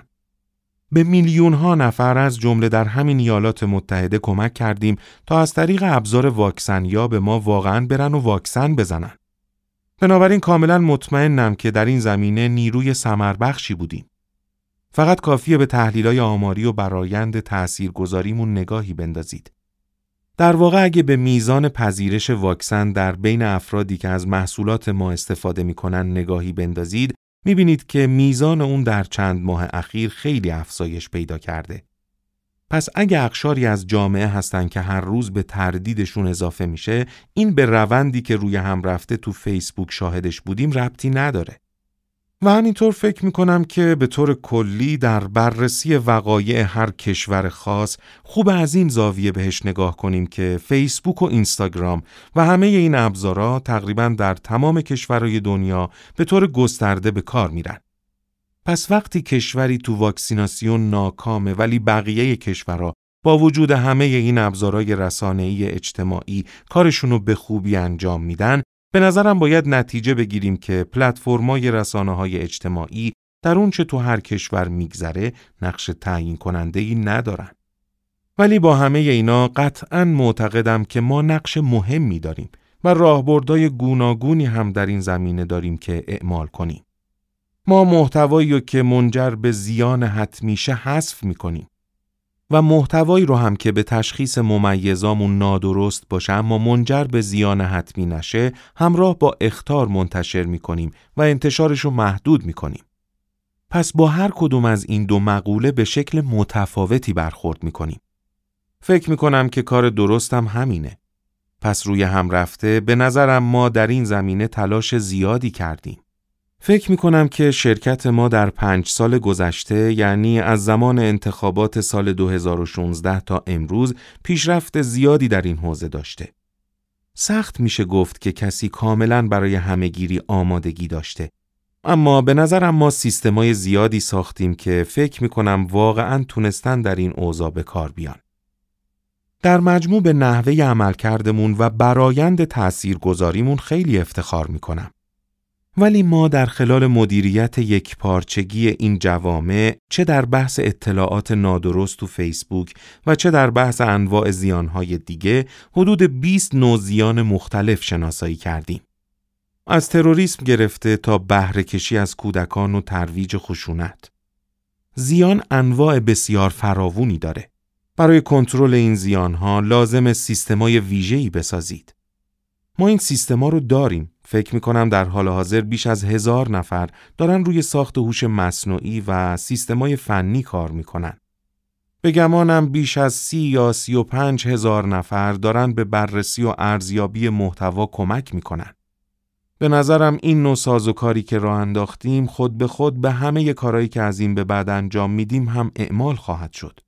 به میلیون ها نفر از جمله در همین ایالات متحده کمک کردیم تا از طریق ابزار واکسن یا به ما واقعا برن و واکسن بزنن. بنابراین کاملا مطمئنم که در این زمینه نیروی سمربخشی بودیم. فقط کافیه به تحلیلای آماری و برایند تأثیرگذاریمون نگاهی بندازید. در واقع اگه به میزان پذیرش واکسن در بین افرادی که از محصولات ما استفاده می‌کنن نگاهی بندازید می‌بینید که میزان اون در چند ماه اخیر خیلی افزایش پیدا کرده. پس اگه اقشاری از جامعه هستن که هر روز به تردیدشون اضافه میشه این به روندی که روی هم رفته تو فیسبوک شاهدش بودیم ربطی نداره. و همینطور فکر می کنم که به طور کلی در بررسی وقایع هر کشور خاص خوب از این زاویه بهش نگاه کنیم که فیسبوک و اینستاگرام و همه این ابزارها تقریبا در تمام کشورهای دنیا به طور گسترده به کار میرن. پس وقتی کشوری تو واکسیناسیون ناکامه ولی بقیه کشورها با وجود همه این ابزارهای رسانه‌ای اجتماعی کارشون به خوبی انجام میدن به نظرم باید نتیجه بگیریم که پلتفرم‌های رسانه‌های اجتماعی در اون چه تو هر کشور میگذره نقش تعیین کننده ای ندارن. ولی با همه اینا قطعا معتقدم که ما نقش مهمی داریم و راهبردهای گوناگونی هم در این زمینه داریم که اعمال کنیم. ما محتوایی که منجر به زیان حتمیشه حذف می‌کنیم. و محتوایی رو هم که به تشخیص ممیزامون نادرست باشه اما منجر به زیان حتمی نشه همراه با اختار منتشر می‌کنیم و انتشارش رو محدود می‌کنیم. پس با هر کدوم از این دو مقوله به شکل متفاوتی برخورد می‌کنیم. فکر می‌کنم که کار درستم همینه. پس روی هم رفته به نظرم ما در این زمینه تلاش زیادی کردیم. فکر می کنم که شرکت ما در پنج سال گذشته یعنی از زمان انتخابات سال 2016 تا امروز پیشرفت زیادی در این حوزه داشته. سخت میشه گفت که کسی کاملا برای همهگیری آمادگی داشته. اما به نظرم ما سیستمای زیادی ساختیم که فکر می کنم واقعا تونستن در این اوضاع به کار بیان. در مجموع به نحوه عملکردمون و برایند تأثیر گذاریمون خیلی افتخار می کنم. ولی ما در خلال مدیریت یک پارچگی این جوامع چه در بحث اطلاعات نادرست تو فیسبوک و چه در بحث انواع زیانهای دیگه حدود 20 نوع زیان مختلف شناسایی کردیم. از تروریسم گرفته تا بهره کشی از کودکان و ترویج خشونت. زیان انواع بسیار فراوونی داره. برای کنترل این زیانها لازم سیستمای ویژه‌ای بسازید. ما این سیستما رو داریم فکر می کنم در حال حاضر بیش از هزار نفر دارن روی ساخت هوش مصنوعی و سیستمای فنی کار می کنن. به گمانم بیش از سی یا سی و پنج هزار نفر دارن به بررسی و ارزیابی محتوا کمک می کنن. به نظرم این نوع کاری که راه انداختیم خود به خود به همه کارهایی که از این به بعد انجام میدیم هم اعمال خواهد شد.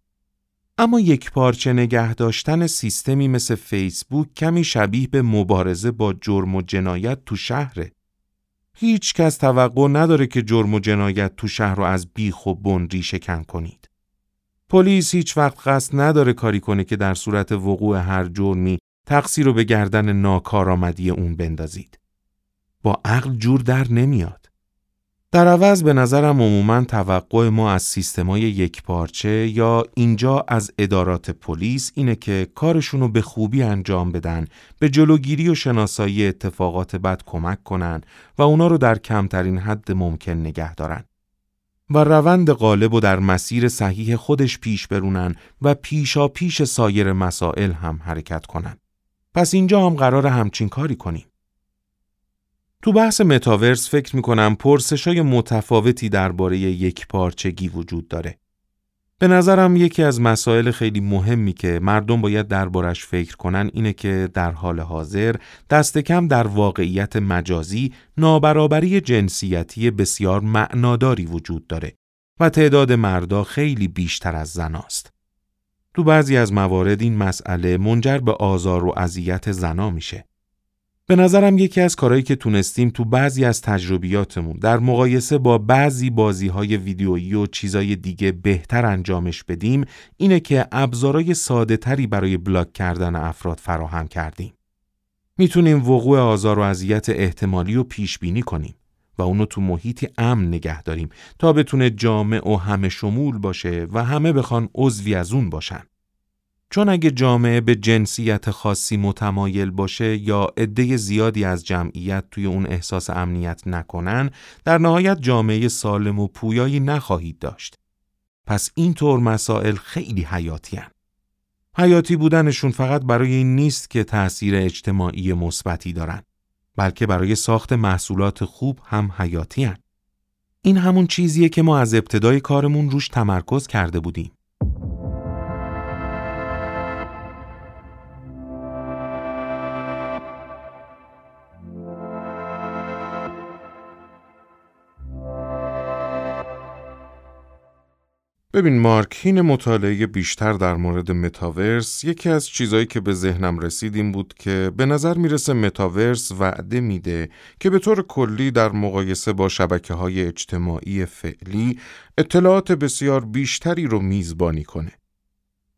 اما یک پارچه نگه داشتن سیستمی مثل فیسبوک کمی شبیه به مبارزه با جرم و جنایت تو شهره. هیچ کس توقع نداره که جرم و جنایت تو شهر رو از بیخ و بن ریشه کنید. پلیس هیچ وقت قصد نداره کاری کنه که در صورت وقوع هر جرمی تقصیر رو به گردن ناکارآمدی اون بندازید. با عقل جور در نمیاد. در عوض به نظرم عموما توقع ما از سیستمای یک پارچه یا اینجا از ادارات پلیس اینه که کارشونو به خوبی انجام بدن به جلوگیری و شناسایی اتفاقات بد کمک کنن و اونا رو در کمترین حد ممکن نگه دارن. و روند غالب و در مسیر صحیح خودش پیش برونن و پیشا پیش سایر مسائل هم حرکت کنن. پس اینجا هم قرار همچین کاری کنیم. تو بحث متاورس فکر می کنم پرسش های متفاوتی درباره یک پارچگی وجود داره. به نظرم یکی از مسائل خیلی مهمی که مردم باید دربارش فکر کنن اینه که در حال حاضر دست کم در واقعیت مجازی نابرابری جنسیتی بسیار معناداری وجود داره و تعداد مردا خیلی بیشتر از زناست. تو بعضی از موارد این مسئله منجر به آزار و اذیت زنا میشه. به نظرم یکی از کارهایی که تونستیم تو بعضی از تجربیاتمون در مقایسه با بعضی بازی های ویدیویی و چیزای دیگه بهتر انجامش بدیم اینه که ابزارهای ساده تری برای بلاک کردن افراد فراهم کردیم. می‌تونیم وقوع آزار و اذیت احتمالی رو پیش بینی کنیم و اونو تو محیطی امن نگه داریم تا بتونه جامع و همه شمول باشه و همه بخوان عضوی از اون باشن. چون اگه جامعه به جنسیت خاصی متمایل باشه یا عده زیادی از جمعیت توی اون احساس امنیت نکنن در نهایت جامعه سالم و پویایی نخواهید داشت. پس این طور مسائل خیلی حیاتی هن. حیاتی بودنشون فقط برای این نیست که تأثیر اجتماعی مثبتی دارن بلکه برای ساخت محصولات خوب هم حیاتی هن. این همون چیزیه که ما از ابتدای کارمون روش تمرکز کرده بودیم. ببین مارک این مطالعه بیشتر در مورد متاورس یکی از چیزایی که به ذهنم رسید این بود که به نظر می‌رسه متاورس وعده میده که به طور کلی در مقایسه با شبکه های اجتماعی فعلی اطلاعات بسیار بیشتری رو میزبانی کنه.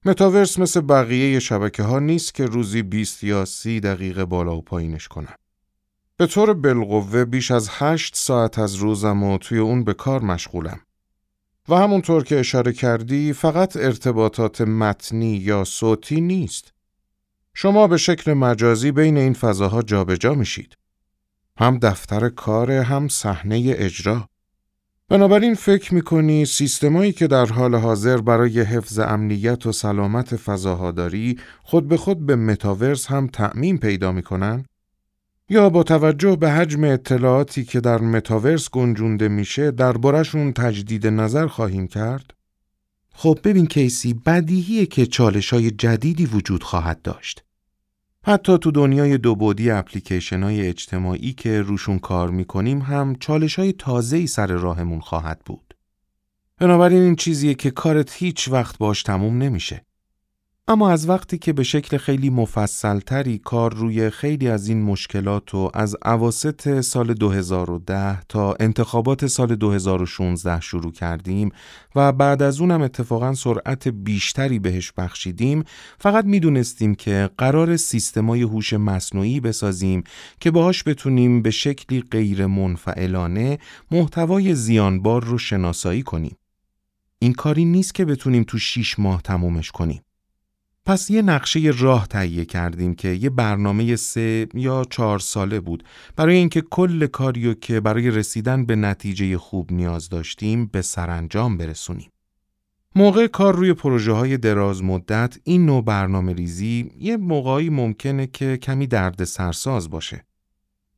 متاورس مثل بقیه شبکه ها نیست که روزی 20 یا 30 دقیقه بالا و پایینش کنن. به طور بالقوه بیش از 8 ساعت از روزم و توی اون به کار مشغولم. و همونطور که اشاره کردی فقط ارتباطات متنی یا صوتی نیست. شما به شکل مجازی بین این فضاها جابجا میشید. هم دفتر کار هم صحنه اجرا. بنابراین فکر می‌کنی سیستمایی که در حال حاضر برای حفظ امنیت و سلامت فضاها داری خود به خود به متاورس هم تعمین پیدا می‌کنن؟ یا با توجه به حجم اطلاعاتی که در متاورس گنجونده میشه دربارهشون تجدید نظر خواهیم کرد؟ خب ببین کیسی بدیهیه که چالش های جدیدی وجود خواهد داشت. حتی تو دنیای دو بودی اپلیکیشن های اجتماعی که روشون کار می‌کنیم هم چالش های تازه‌ای سر راهمون خواهد بود. بنابراین این چیزیه که کارت هیچ وقت باش تموم نمیشه. اما از وقتی که به شکل خیلی مفصلتری کار روی خیلی از این مشکلات و از عواست سال 2010 تا انتخابات سال 2016 شروع کردیم و بعد از اونم اتفاقا سرعت بیشتری بهش بخشیدیم فقط می‌دونستیم که قرار سیستمای هوش مصنوعی بسازیم که باهاش بتونیم به شکلی غیر منفعلانه محتوای زیانبار رو شناسایی کنیم. این کاری نیست که بتونیم تو 6 ماه تمومش کنیم. پس یه نقشه راه تهیه کردیم که یه برنامه سه یا چهار ساله بود برای اینکه کل کاریو که برای رسیدن به نتیجه خوب نیاز داشتیم به سرانجام برسونیم. موقع کار روی پروژه های دراز مدت این نوع برنامه ریزی یه موقعی ممکنه که کمی درد سرساز باشه.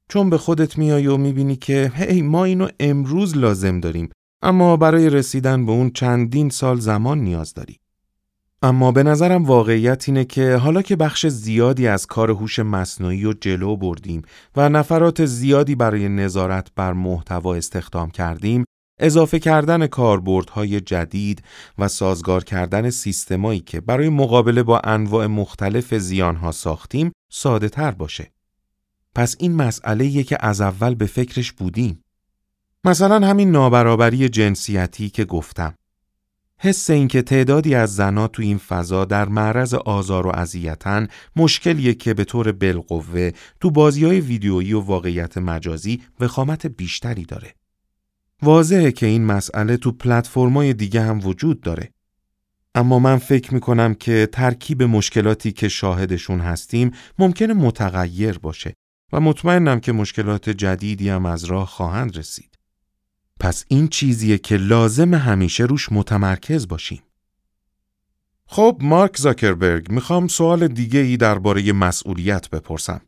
چون به خودت میای و می‌بینی که هی ما اینو امروز لازم داریم اما برای رسیدن به اون چندین سال زمان نیاز داری. اما به نظرم واقعیت اینه که حالا که بخش زیادی از کار هوش مصنوعی رو جلو بردیم و نفرات زیادی برای نظارت بر محتوا استخدام کردیم، اضافه کردن کاربردهای جدید و سازگار کردن سیستمایی که برای مقابله با انواع مختلف زیانها ساختیم ساده تر باشه. پس این مسئله که از اول به فکرش بودیم. مثلا همین نابرابری جنسیتی که گفتم. حس اینکه تعدادی از زنها تو این فضا در معرض آزار و اذیتن مشکلیه که به طور بالقوه تو بازی های ویدیویی و واقعیت مجازی وخامت بیشتری داره. واضحه که این مسئله تو پلتفرم‌های دیگه هم وجود داره. اما من فکر می‌کنم که ترکیب مشکلاتی که شاهدشون هستیم ممکنه متغیر باشه و مطمئنم که مشکلات جدیدی هم از راه خواهند رسید. پس این چیزیه که لازم همیشه روش متمرکز باشیم. خب مارک زاکربرگ می‌خوام سوال دیگه ای درباره مسئولیت بپرسم.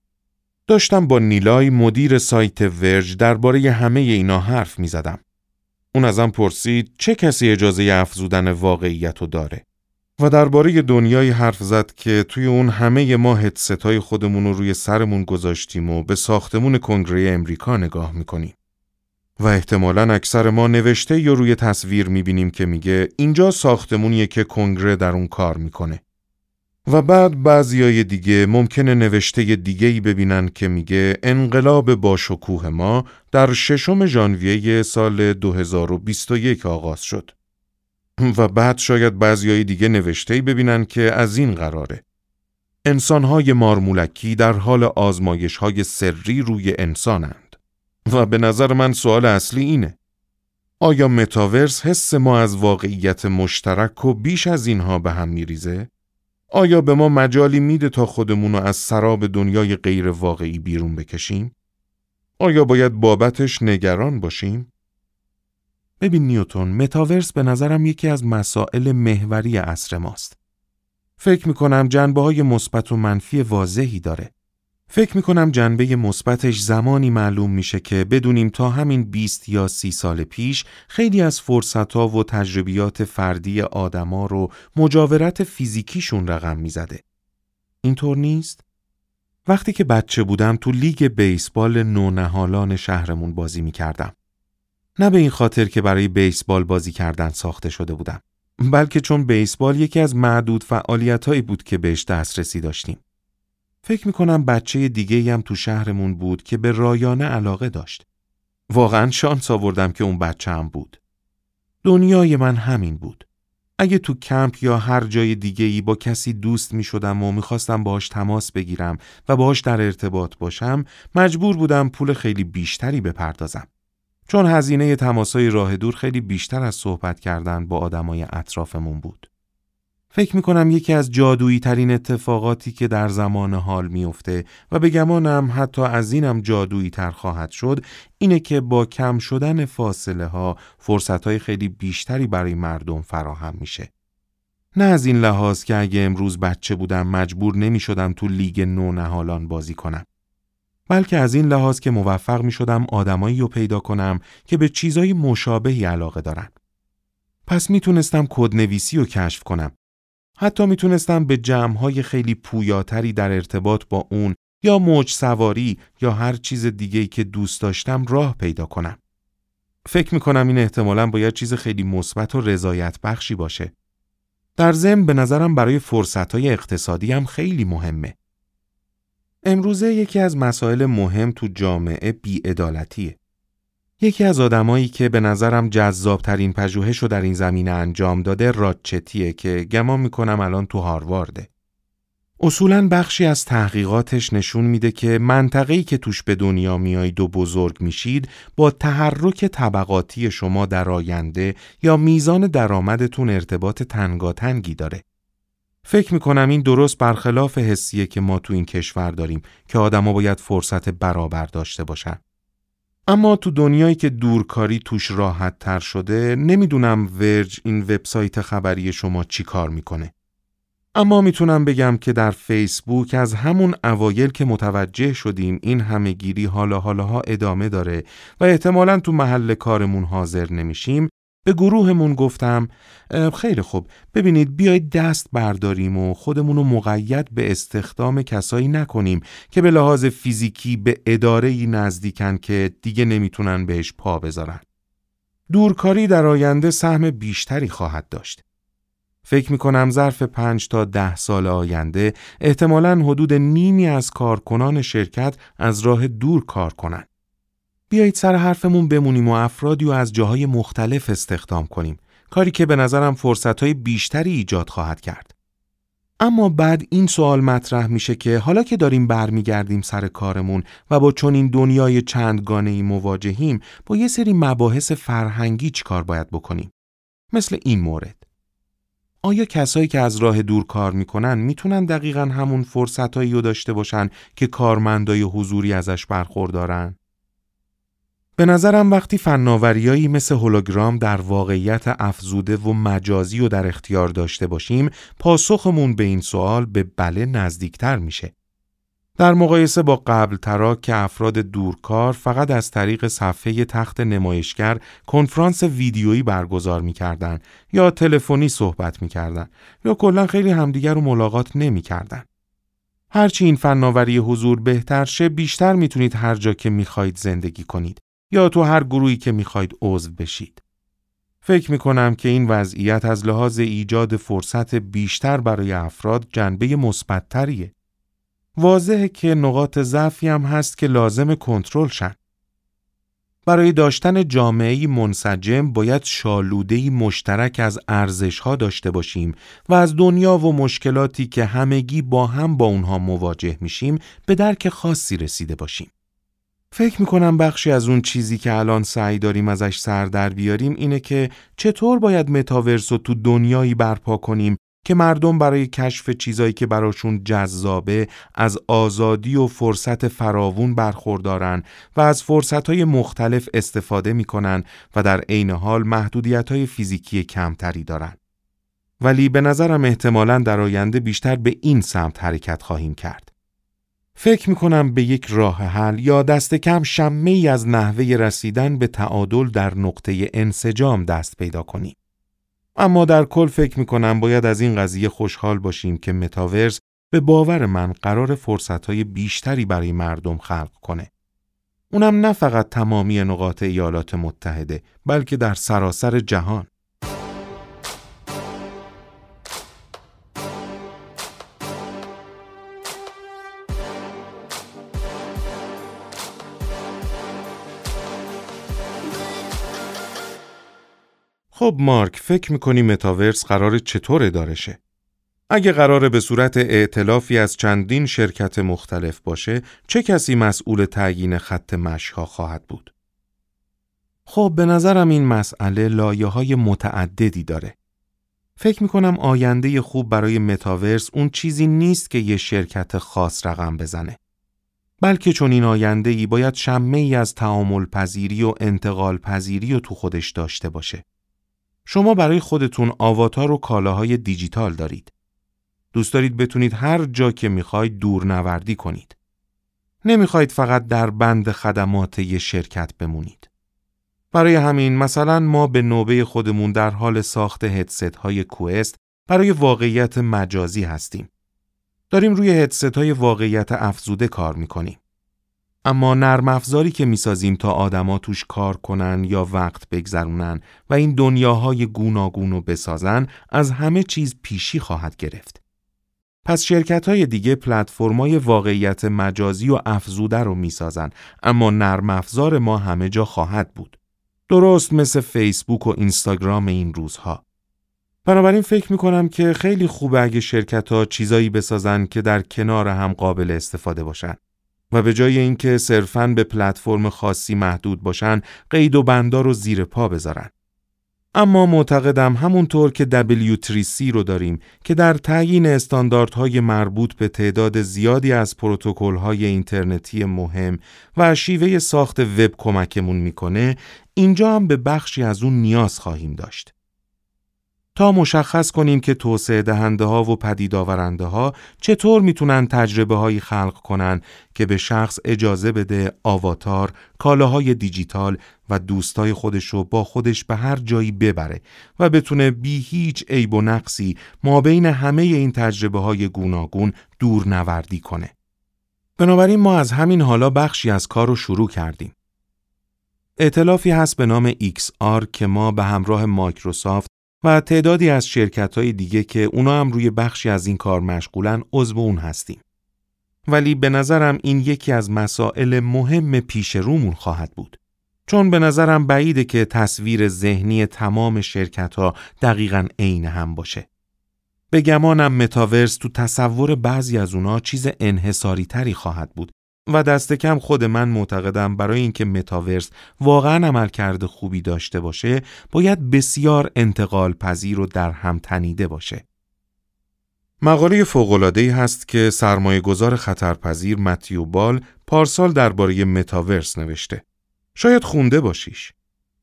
داشتم با نیلای مدیر سایت ورج درباره همه اینا حرف می‌زدم. اون ازم پرسید چه کسی اجازه افزودن واقعیت رو داره و درباره دنیای حرف زد که توی اون همه ما هدستای خودمون رو روی سرمون گذاشتیم و به ساختمون کنگره امریکا نگاه می‌کنیم. و احتمالا اکثر ما نوشته یا روی تصویر می‌بینیم که میگه اینجا ساختمونیه که کنگره در اون کار می‌کنه. و بعد بعضیای دیگه ممکنه نوشته دیگه ای ببینن که میگه انقلاب باشکوه ما در ششم ژانویه سال 2021 آغاز شد. و بعد شاید بعضیای دیگه نوشته ای ببینن که از این قراره. انسانهای مارمولکی در حال آزمایش های سری روی انسانند. و به نظر من سوال اصلی اینه آیا متاورس حس ما از واقعیت مشترک و بیش از اینها به هم میریزه؟ آیا به ما مجالی میده تا خودمون رو از سراب دنیای غیر واقعی بیرون بکشیم؟ آیا باید بابتش نگران باشیم؟ ببین نیوتون، متاورس به نظرم یکی از مسائل محوری عصر ماست. فکر می‌کنم جنبه های مثبت و منفی واضحی داره. فکر می‌کنم جنبه مثبتش زمانی معلوم میشه که بدونیم تا همین 20 یا 30 سال پیش خیلی از فرصتها و تجربیات فردی آدما رو مجاورت فیزیکیشون رقم می‌زده. اینطور نیست؟ وقتی که بچه بودم تو لیگ بیسبال نونهالان شهرمون بازی می‌کردم. نه به این خاطر که برای بیسبال بازی کردن ساخته شده بودم. بلکه چون بیسبال یکی از معدود فعالیت بود که بهش دسترسی داشتیم. فکر می‌کنم بچه دیگه هم تو شهرمون بود که به رایانه علاقه داشت. واقعا شانس آوردم که اون بچه هم بود. دنیای من همین بود. اگه تو کمپ یا هر جای دیگه ای با کسی دوست می شدم و می‌خواستم باهاش تماس بگیرم و باهاش در ارتباط باشم مجبور بودم پول خیلی بیشتری بپردازم. چون هزینه تماسای راه دور خیلی بیشتر از صحبت کردن با آدمای اطرافمون بود. فکر می‌کنم یکی از جادویی ترین اتفاقاتی که در زمان حال میفته و به گمانم حتی از اینم جادویی تر خواهد شد اینه که با کم شدن فاصله ها فرصت های خیلی بیشتری برای مردم فراهم میشه. نه از این لحاظ که اگه امروز بچه بودم مجبور نمی شدم تو لیگ نو نهالان بازی کنم. بلکه از این لحاظ که موفق می شدم آدمایی رو پیدا کنم که به چیزای مشابهی علاقه دارن. پس می‌تونستم کدنویسی رو کشف کنم حتی می‌تونستم به جمعهای خیلی پویاتری در ارتباط با اون یا موج سواری یا هر چیز دیگه که دوست داشتم راه پیدا کنم. فکر می‌کنم این احتمالا باید چیز خیلی مثبت و رضایت بخشی باشه. در ضمن به نظرم برای فرصتهای اقتصادی هم خیلی مهمه. امروزه یکی از مسائل مهم تو جامعه بیعدالتیه. یکی از آدمایی که به نظرم جذابترین پژوهش رو در این زمینه انجام داده راچتیه که گمان می‌کنم الان تو هاروارده. اصولا بخشی از تحقیقاتش نشون میده که منطقه‌ای که توش به دنیا میایید و بزرگ میشید با تحرک طبقاتی شما در آینده یا میزان درآمدتون ارتباط تنگاتنگی داره. فکر می‌کنم این درست برخلاف حسیه که ما تو این کشور داریم که آدما باید فرصت برابر داشته باشن. اما تو دنیایی که دورکاری توش راحت تر شده نمی‌دونم ورج این وبسایت خبری شما چی کار می‌کنه. اما می‌تونم بگم که در فیسبوک از همون اوایل که متوجه شدیم این همه گیری حالا حالاها ادامه داره و احتمالا تو محل کارمون حاضر نمیشیم به گروهمون گفتم خیلی خوب ببینید بیایید دست برداریم و خودمون رو مقید به استخدام کسایی نکنیم که به لحاظ فیزیکی به اداره نزدیکن که دیگه نمی‌تونن بهش پا بذارن. دورکاری در آینده سهم بیشتری خواهد داشت. فکر می کنم ظرف پنج تا ده سال آینده احتمالاً حدود نیمی از کارکنان شرکت از راه دور کار کنند. بیایید سر حرفمون بمونیم و افرادی و از جاهای مختلف استخدام کنیم. کاری که به نظرم فرصتهای بیشتری ایجاد خواهد کرد. اما بعد این سوال مطرح میشه که حالا که داریم برمیگردیم سر کارمون و با چون این دنیای چندگانه ای مواجهیم با یه سری مباحث فرهنگی چیکار باید بکنیم؟ مثل این مورد. آیا کسایی که از راه دور کار می‌کنن می‌تونن دقیقا همون فرصتهایی رو داشته باشن که کارمندای حضوری ازش برخوردارن؟ به نظرم وقتی فناوریایی مثل هولوگرام در واقعیت افزوده و مجازی و در اختیار داشته باشیم پاسخمون به این سوال به بله نزدیکتر میشه. در مقایسه با قبل ترا که افراد دورکار فقط از طریق صفحه تخت نمایشگر کنفرانس ویدیویی برگزار می‌کردن یا تلفنی صحبت می‌کردن یا کلا خیلی همدیگر رو ملاقات نمی‌کردن. هرچی این فناوری حضور بهتر شه بیشتر می‌تونید هر جا که می‌خواهید زندگی کنید یا تو هر گروهی که می‌خواید عضو بشید. فکر می کنم که این وضعیت از لحاظ ایجاد فرصت بیشتر برای افراد جنبه مثبتتریه. واضحه که نقاط ضعفی هم هست که لازم کنترل شن. برای داشتن جامعه منسجم باید شالودهی مشترک از ارزشها داشته باشیم و از دنیا و مشکلاتی که همگی با هم با اونها مواجه میشیم به درک خاصی رسیده باشیم. فکر می‌کنم بخشی از اون چیزی که الان سعی داریم ازش سر در بیاریم اینه که چطور باید متاورس رو تو دنیایی برپا کنیم که مردم برای کشف چیزایی که براشون جذابه از آزادی و فرصت فراوون برخوردارن و از فرصتهای مختلف استفاده می‌کنن و در عین حال محدودیتهای فیزیکی کمتری دارن. ولی به نظرم احتمالا در آینده بیشتر به این سمت حرکت خواهیم کرد. فکر می کنم به یک راه حل یا دست کم شمه ای از نحوه رسیدن به تعادل در نقطه انسجام دست پیدا کنیم. اما در کل فکر می کنم باید از این قضیه خوشحال باشیم که متاورس به باور من قرار فرصتهای بیشتری برای مردم خلق کنه. اونم نه فقط تمامی نقاط ایالات متحده بلکه در سراسر جهان. خب مارک فکر می‌کنی متاورس قرار چطور اداره شه؟ اگه قراره به صورت ائتلافی از چندین شرکت مختلف باشه، چه کسی مسئول تعیین خط مشها خواهد بود؟ خب به نظرم این مسئله لایه های متعددی داره. فکر می‌کنم آینده خوب برای متاورس اون چیزی نیست که یه شرکت خاص رقم بزنه. بلکه چون این آینده ای باید شمه ای از تعامل پذیری و انتقال پذیری رو تو خودش داشته باشه. شما برای خودتون آواتار و کالاهای دیجیتال دارید. دوست دارید بتونید هر جا که می‌خواید دورنوردی کنید. نمی‌خواید فقط در بند خدمات یه شرکت بمونید. برای همین مثلا ما به نوبه خودمون در حال ساخت هدست های کوست برای واقعیت مجازی هستیم. داریم روی هدست های واقعیت افزوده کار می‌کنیم. اما نرم افزاری که می‌سازیم تا آدما توش کار کنن یا وقت بگذرونن و این دنیاهای گوناگون رو بسازن از همه چیز پیشی خواهد گرفت. پس شرکت های دیگه پلتفرمای واقعیت مجازی و افزوده رو می‌سازن اما نرم افزار ما همه جا خواهد بود. درست مثل فیسبوک و اینستاگرام این روزها. بنابراین فکر می کنم که خیلی خوبه اگه شرکت ها چیزایی بسازن که در کنار هم قابل استفاده باشن. و به جای اینکه صرفاً به پلتفرم خاصی محدود باشن قید و بندار رو زیر پا بذارن. اما معتقدم همونطور که W3C رو داریم که در تعیین استانداردهای مربوط به تعداد زیادی از پروتکل‌های اینترنتی مهم و شیوه ساخت وب کمکمون می‌کنه اینجا هم به بخشی از اون نیاز خواهیم داشت. تا مشخص کنیم که توسعه دهنده ها و پدید آورنده ها چطور می‌تونن تجربه هایی خلق کنن که به شخص اجازه بده آواتار، کالاهای دیجیتال و دوستای خودش رو با خودش به هر جایی ببره و بتونه بی هیچ عیب و نقصی ما بین همه این تجربه های گوناگون دور نوردی کنه. بنابراین ما از همین حالا بخشی از کار رو شروع کردیم. اعتلافی هست به نام XR که ما به همراه مایکروسافت و تعدادی از شرکت های دیگه که اونا هم روی بخشی از این کار مشغولن عضو اون هستیم. ولی به نظرم این یکی از مسائل مهم پیش رومون خواهد بود. چون به نظرم بعیده که تصویر ذهنی تمام شرکت ها دقیقا عین هم باشه. به گمانم متاورس تو تصور بعضی از اونا چیز انحصاری تری خواهد بود و دست کم خود من معتقدم برای اینکه متاورس واقعا عمل کرده خوبی داشته باشه باید بسیار انتقال پذیر و در هم تنیده باشه. مقاله فوق‌العاده‌ای هست که سرمایه گذار خطرپذیر متیو بال پارسال درباره متاورس نوشته. شاید خونده باشیش.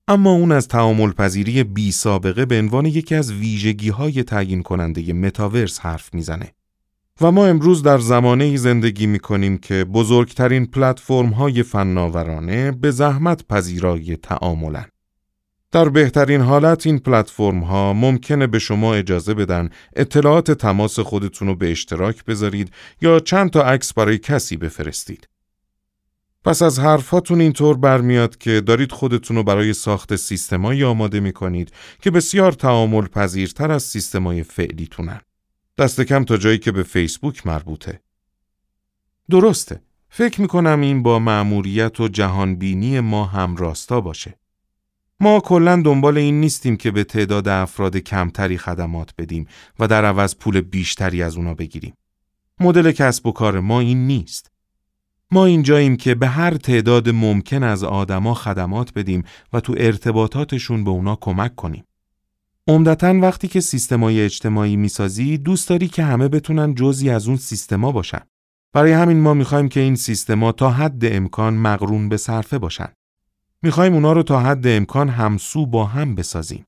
اما اون از تعامل پذیری بی سابقه به عنوان یکی از ویژگی های تعیین کننده متاورس حرف می‌زنه. و ما امروز در زمانه زندگی می کنیم که بزرگترین پلتفرم های فناورانه به زحمت پذیرای تعاملن. در بهترین حالت این پلتفرم ها ممکنه به شما اجازه بدن اطلاعات تماس خودتون رو به اشتراک بذارید یا چند تا عکس برای کسی بفرستید. پس از حرفاتون اینطور برمیاد که دارید خودتون رو برای ساخت سیستمایی آماده می کنید که بسیار تعامل پذیرتر از سیستمای فعلیتونن. دست کم تا جایی که به فیسبوک مربوطه. درسته. فکر می کنم این با مأموریت و جهانبینی ما هم راستا باشه. ما کلا دنبال این نیستیم که به تعداد افراد کمتری خدمات بدیم و در عوض پول بیشتری از اونا بگیریم. مدل کسب و کار ما این نیست. ما اینجاییم که به هر تعداد ممکن از آدما خدمات بدیم و تو ارتباطاتشون به اونا کمک کنیم. عمدتا وقتی که سیستمای اجتماعی می‌سازی دوست داری که همه بتونن جزی از اون سیستما باشن. برای همین ما می‌خوایم که این سیستما تا حد امکان مقرون به صرفه باشن. می‌خوایم اونا رو تا حد امکان همسو با هم بسازیم.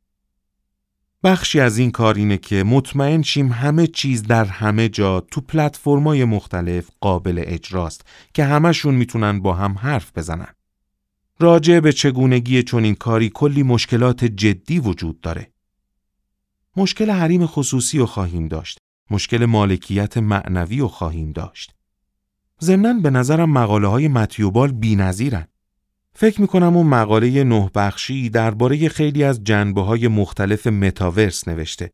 بخشی از این کار اینه که مطمئن شیم همه چیز در همه جا تو پلتفرم‌های مختلف قابل اجراست که همشون می‌تونن با هم حرف بزنن. راجع به چگونگی چنین کاری کلی مشکلات جدی وجود داره. مشکل حریم خصوصی رو خواهیم داشت. مشکل مالکیت معنوی رو خواهیم داشت. ضمناً به نظرم مقاله های متیوبال بی نظیرن. فکر می کنم اون مقاله نه بخشی درباره خیلی از جنبه های مختلف متاورس نوشته.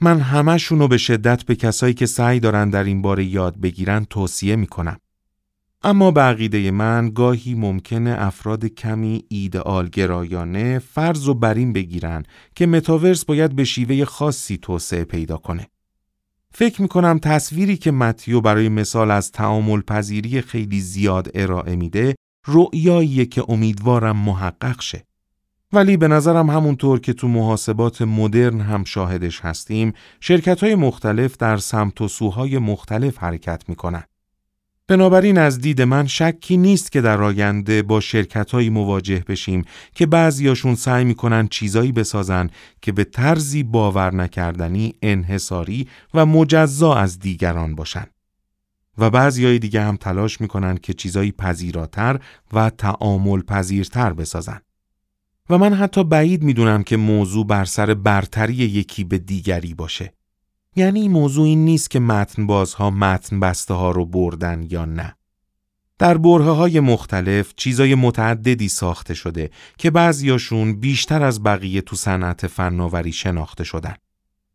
من همشون رو به شدت به کسایی که سعی دارن در این باره یاد بگیرن توصیه می کنم. اما بقیده من گاهی ممکنه افراد کمی ایدئال گرایانه فرض و برین بگیرن که متاورس باید به شیوه خاصی توسعه پیدا کنه. فکر می کنم تصویری که متیو برای مثال از تعامل پذیری خیلی زیاد ارائه میده رؤیاییه که امیدوارم محقق شه. ولی به نظرم همونطور که تو محاسبات مدرن هم شاهدش هستیم شرکت های مختلف در سمت و سوهای مختلف حرکت می‌کنن. بنابراین از دید من شکی نیست که در آینده با شرکت مواجه بشیم که بعضیاشون سعی می‌کنن چیزایی بسازن که به طرزی باور نکردنی، انحصاری و مجزا از دیگران باشن. و بعضیای دیگه هم تلاش می‌کنن که چیزایی پذیراتر و تعامل پذیرتر بسازن. و من حتی بعید می‌دونم که موضوع بر سر برتری یکی به دیگری باشه. یعنی این موضوع این نیست که متن بازها متن بسته ها رو بردن یا نه. در بره های مختلف چیزای متعددی ساخته شده که بعضیاشون بیشتر از بقیه تو صنعت فناوری شناخته شدن.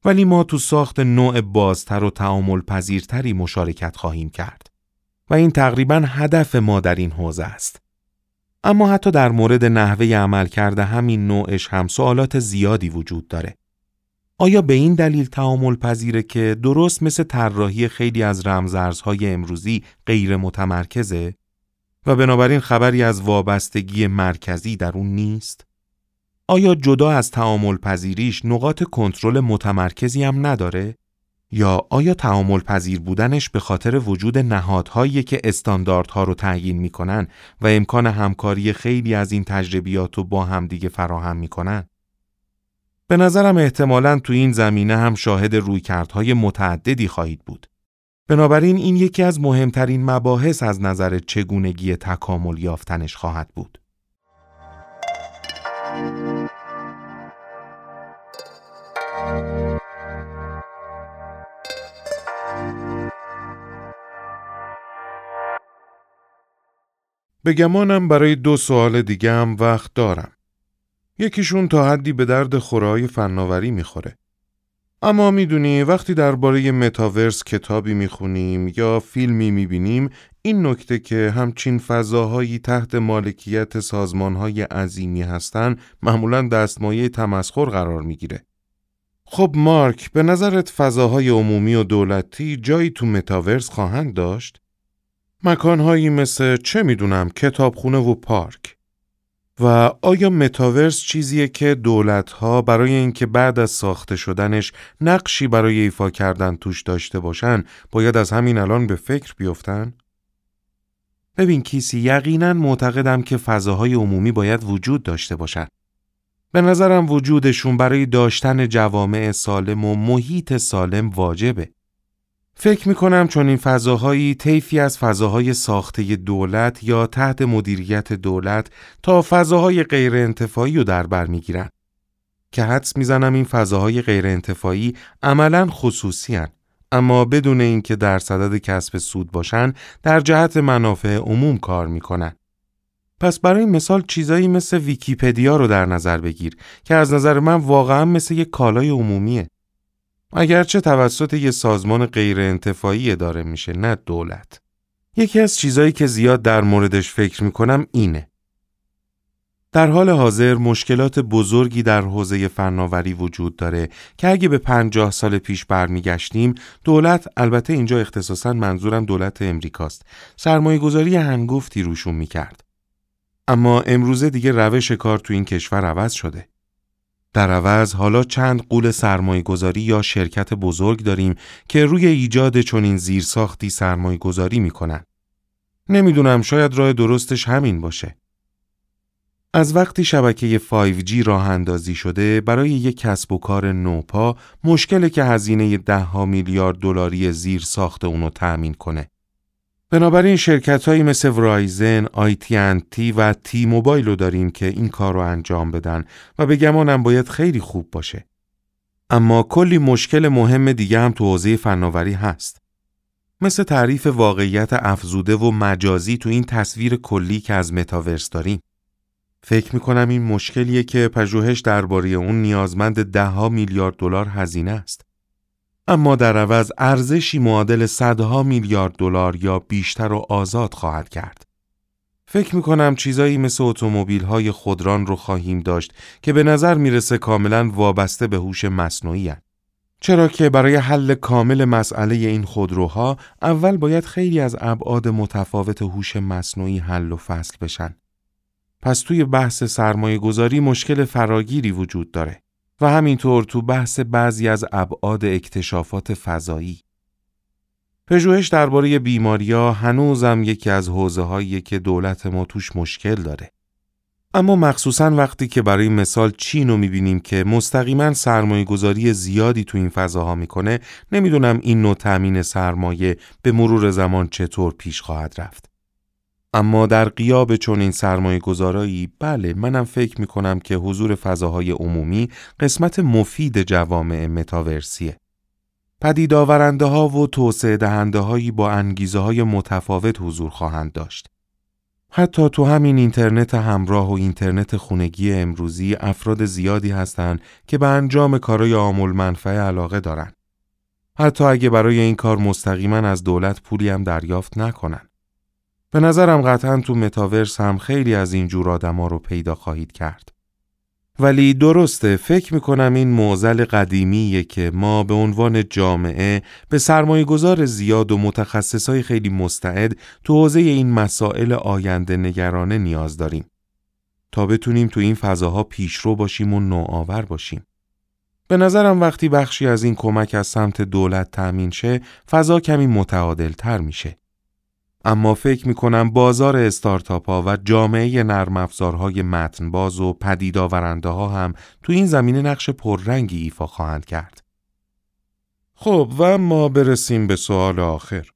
ولی ما تو ساخت نوع بازتر و تعامل پذیرتری مشارکت خواهیم کرد. و این تقریبا هدف ما در این حوزه است. اما حتی در مورد نحوه عمل کرده همین نوعش هم سوالات زیادی وجود داره. آیا به این دلیل تعامل پذیره که درست مثل طراحی خیلی از رمزارزهای امروزی غیر متمرکزه و بنابراین خبری از وابستگی مرکزی در اون نیست؟ آیا جدا از تعامل پذیریش نقاط کنترل متمرکزی هم نداره؟ یا آیا تعامل پذیر بودنش به خاطر وجود نهادهایی که استانداردها رو تعیین می‌کنن و امکان همکاری خیلی از این تجربیات رو با همدیگه فراهم می‌کنن؟ به نظرم احتمالاً تو این زمینه هم شاهد رویکردهای متعددی خواهید بود. بنابراین این یکی از مهمترین مباحث از نظر چگونگی تکامل یافتنش خواهد بود. به گمانم برای دو سوال دیگه هم وقت دارم. یکیشون تا حدی به درد خورای فناوری می‌خوره. اما می‌دونی وقتی درباره متاورس کتابی می‌خونیم یا فیلمی می‌بینیم این نکته که همچین فضاهایی تحت مالکیت سازمانهای عظیمی هستن معمولا دستمایه تمسخر قرار می‌گیره. خب مارک به نظرت فضاهای عمومی و دولتی جایی تو متاورس خواهند داشت؟ مکانهایی مثل چه می‌دونم کتابخونه و پارک و آیا متاورس چیزیه که دولتها برای اینکه بعد از ساخته شدنش نقشی برای ایفا کردن توش داشته باشن باید از همین الان به فکر بیفتن؟ ببین کیسی یقینا معتقدم که فضاهای عمومی باید وجود داشته باشن. به نظرم وجودشون برای داشتن جوامع سالم و محیط سالم واجبه. فکر می کنم چون این فضاهایی طیفی از فضاهای ساخته دولت یا تحت مدیریت دولت تا فضاهای غیر انتفاعی رو در بر می گیرن. که حدس می‌زنم این فضاهای غیر انتفاعی عملا خصوصی هن. اما بدون اینکه در صدد کسب سود باشن در جهت منافع عموم کار می‌کنن. پس برای مثال چیزایی مثل ویکیپدیا رو در نظر بگیر که از نظر من واقعا مثل یک کالای عمومیه. اگرچه توسط یه سازمان غیر انتفاعی داره میشه نه دولت. یکی از چیزایی که زیاد در موردش فکر می‌کنم اینه. در حال حاضر مشکلات بزرگی در حوزه فناوری وجود داره که اگه به پنجاه سال پیش برمیگشتیم دولت البته اینجا اختصاصا منظورم دولت امریکاست سرمایه گذاری هنگفتی روشون می‌کرد. اما امروزه دیگه روش کار تو این کشور عوض شده. در عوض حالا چند قول سرمایه گذاری یا شرکت بزرگ داریم که روی ایجاد چنین زیرساختی سرمایه گذاری می کنن. نمی‌دونم شاید راه درستش همین باشه. از وقتی شبکه 5G راه اندازی شده برای یک کسب و کار نوپا مشکله که هزینه ده ها میلیارد دلاری زیر ساخت اونو تأمین کنه. بنابراین شرکت هایی مثل ورایزن، تی و تی موبایل رو داریم که این کار رو انجام بدن و به گمانم باید خیلی خوب باشه. اما کلی مشکل مهم دیگه هم تو حوزه فناوری هست. مثل تعریف واقعیت افزوده و مجازی تو این تصویر کلی که از متاورس داریم. فکر می‌کنم این مشکلیه که پژوهش درباره اون نیازمند دهها میلیارد دلار هزینه است. اما در عوض ارزشی معادل صدها میلیارد دلار یا بیشتر و آزاد خواهد کرد. فکر می کنم چیزایی مثل اتومبیل های خودران رو خواهیم داشت که به نظر می‌رسه کاملا وابسته به هوش مصنوعی هن. چرا که برای حل کامل مسئله این خودروها اول باید خیلی از ابعاد متفاوت هوش مصنوعی حل و فصل بشن. پس توی بحث سرمایه گذاری مشکل فراگیری وجود داره. و همینطور تو بحث بعضی از ابعاد اکتشافات فضایی. پژوهش درباره بیماریا هنوزم یکی از حوزه هایی که دولت ما توش مشکل داره. اما مخصوصا وقتی که برای مثال چین رو می‌بینیم که مستقیما سرمایه گذاری زیادی تو این فضاها می‌کنه نمی‌دونم این نوع تامین سرمایه به مرور زمان چطور پیش خواهد رفت. اما در قیاب چون این سرمایه گذارایی بله منم فکر می کنم که حضور فضاهای عمومی قسمت مفید جوامع متاورسیه. پدید آورنده ها و توسعه دهنده هایی با انگیزه های متفاوت حضور خواهند داشت. حتی تو همین اینترنت همراه و اینترنت خونگی امروزی افراد زیادی هستند که به انجام کارای عامل منفعه علاقه دارند. حتی اگه برای این کار مستقیما از دولت پولی هم دریافت نکنن. به نظرم قطعا تو متاورس هم خیلی از این جور آدما رو پیدا خواهید کرد. ولی درسته فکر می‌کنم این موزل قدیمیه که ما به عنوان جامعه به سرمایه گذار زیاد و متخصصای خیلی مستعد تو حوزه این مسائل آینده نگرانه نیاز داریم تا بتونیم تو این فضاها پیشرو باشیم و نوآور باشیم. به نظرم وقتی بخشی از این کمک از سمت دولت تأمین شه فضا کمی متعادل تر میشه. اما فکر می کنم بازار استارتاپ ها و جامعه نرم افزارهای متنباز و پدید آورنده ها هم تو این زمینه نقش پررنگی ایفا خواهند کرد. خب و ما برسیم به سوال آخر.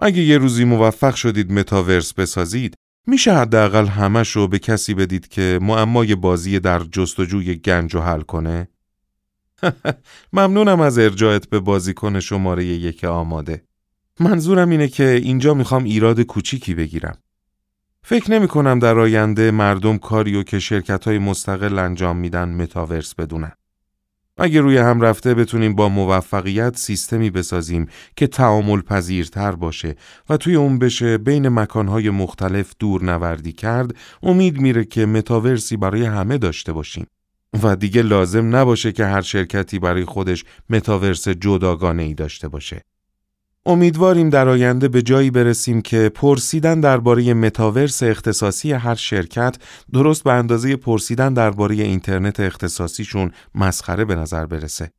اگه یه روزی موفق شدید متاورس بسازید، میشه حداقل همش رو به کسی بدید که معمای بازی در جستجوی گنج و حل کنه؟ ممنونم از ارجاعت به بازیکن شماره یک آماده. منظورم اینه که اینجا می‌خوام ایراد کوچیکی بگیرم. فکر نمی کنم در آینده مردم کاریو که شرکت های مستقل انجام میدن متاورس بدونن. اگه روی هم رفته بتونیم با موفقیت سیستمی بسازیم که تعامل پذیرتر باشه و توی اون بشه بین مکانهای مختلف دور نوردی کرد امید میره که متاورسی برای همه داشته باشیم و دیگه لازم نباشه که هر شرکتی برای خودش متاورس جداگانه ای داشته باشه. امیدواریم در آینده به جایی برسیم که پرسیدن درباره متاورس اختصاصی هر شرکت درست به اندازه پرسیدن درباره اینترنت اختصاصیشون مسخره به نظر برسه.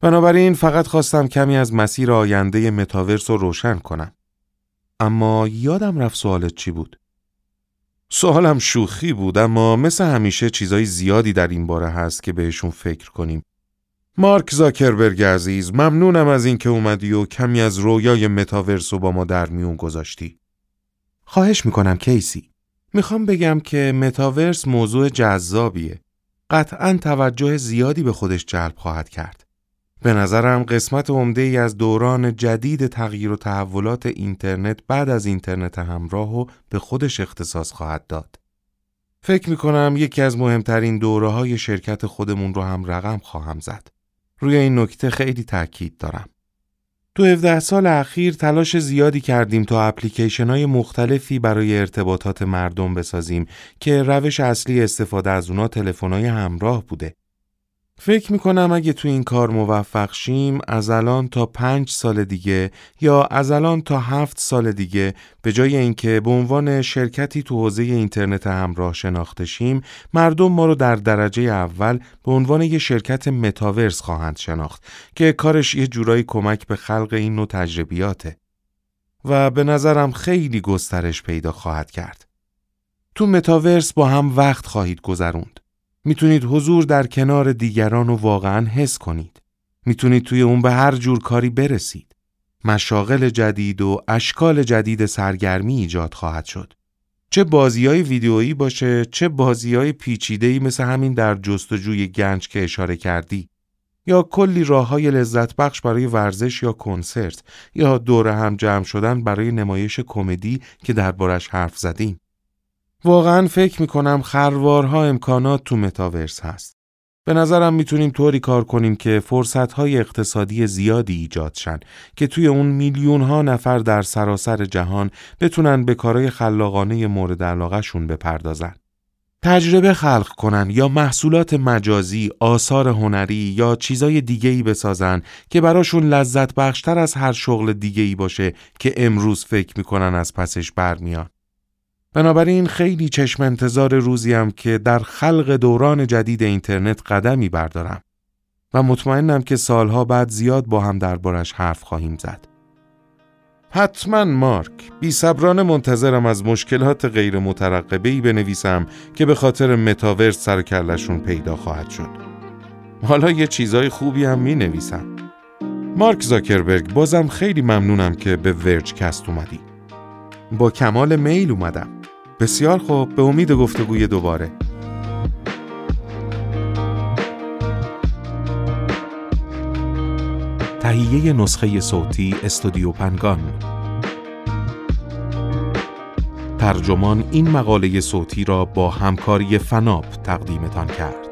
بنابراین فقط خواستم کمی از مسیر آینده متاورس رو روشن کنم. اما یادم رفت سوالت چی بود؟ سوالم شوخی بود اما مثل همیشه چیزای زیادی در این باره هست که بهشون فکر کنیم مارک زاکربرگ عزیز ممنونم از اینکه اومدی و کمی از رویای متاورس رو با ما در میون گذاشتی. خواهش می‌کنم کیسی. می‌خوام بگم که متاورس موضوع جذابیه. قطعا توجه زیادی به خودش جلب خواهد کرد. به نظرم قسمت عمده ای از دوران جدید تغییر و تحولات اینترنت بعد از اینترنت همراه و به خودش اختصاص خواهد داد. فکر می‌کنم یکی از مهمترین دوره های شرکت خودمون رو هم رقم خواهم زد. روی این نکته خیلی تاکید دارم. تو 17 سال اخیر تلاش زیادی کردیم تا اپلیکیشن های مختلفی برای ارتباطات مردم بسازیم که روش اصلی استفاده از اونا تلفن های همراه بوده. فکر می‌کنم اگه تو این کار موفق شیم از الان تا پنج سال دیگه یا از الان تا هفت سال دیگه به جای اینکه به عنوان شرکتی تو حوزه اینترنت همراه شناخته شیم مردم ما رو در درجه اول به عنوان یه شرکت متاورس خواهند شناخت که کارش یه جورایی کمک به خلق این نوع تجربیاته و به نظرم خیلی گسترش پیدا خواهد کرد. تو متاورس با هم وقت خواهید گذروند. می‌تونید حضور در کنار دیگران رو واقعا حس کنید. می‌تونید توی اون به هر جور کاری برسید. مشاغل جدید و اشکال جدید سرگرمی ایجاد خواهد شد. چه بازی های ویدیویی باشه چه بازی های پیچیده‌ای مثل همین در جستجوی گنج که اشاره کردی یا کلی راه های لذت بخش برای ورزش یا کنسرت یا دور هم جمع شدن برای نمایش کمدی که دربارش حرف زدیم. واقعا فکر می‌کنم خروارها امکانات تو متاورس هست. به نظرم می‌تونیم طوری کار کنیم که فرصتهای اقتصادی زیادی ایجاد شن که توی اون میلیون ها نفر در سراسر جهان بتونن به کارهای خلاقانه مورد علاقهشون بپردازن. تجربه خلق کنن یا محصولات مجازی، آثار هنری یا چیزای دیگه‌ای بسازن که براشون لذت بخشتر از هر شغل دیگه‌ای باشه که امروز فکر می‌کنن از پسش برمیان. بنابراین خیلی چشم انتظار روزیم که در خلق دوران جدید اینترنت قدمی بردارم و مطمئنم که سالها بعد زیاد با هم دربارش حرف خواهیم زد. حتما مارک بی صبرانه منتظرم از مشکلات غیر مترقبه ای بنویسم که به خاطر متاورس سر و کله‌شون پیدا خواهد شد. حالا یه چیزای خوبی هم می نویسم. مارک زاکربرگ بازم خیلی ممنونم که به Vergecast اومدی. با کمال میل اومدم. بسیار خوب به امید گفتگوی دوباره. تهیه نسخه صوتی استودیو پنگان ترجمان این مقاله صوتی را با همکاری فناپ تقدیمتان کرد.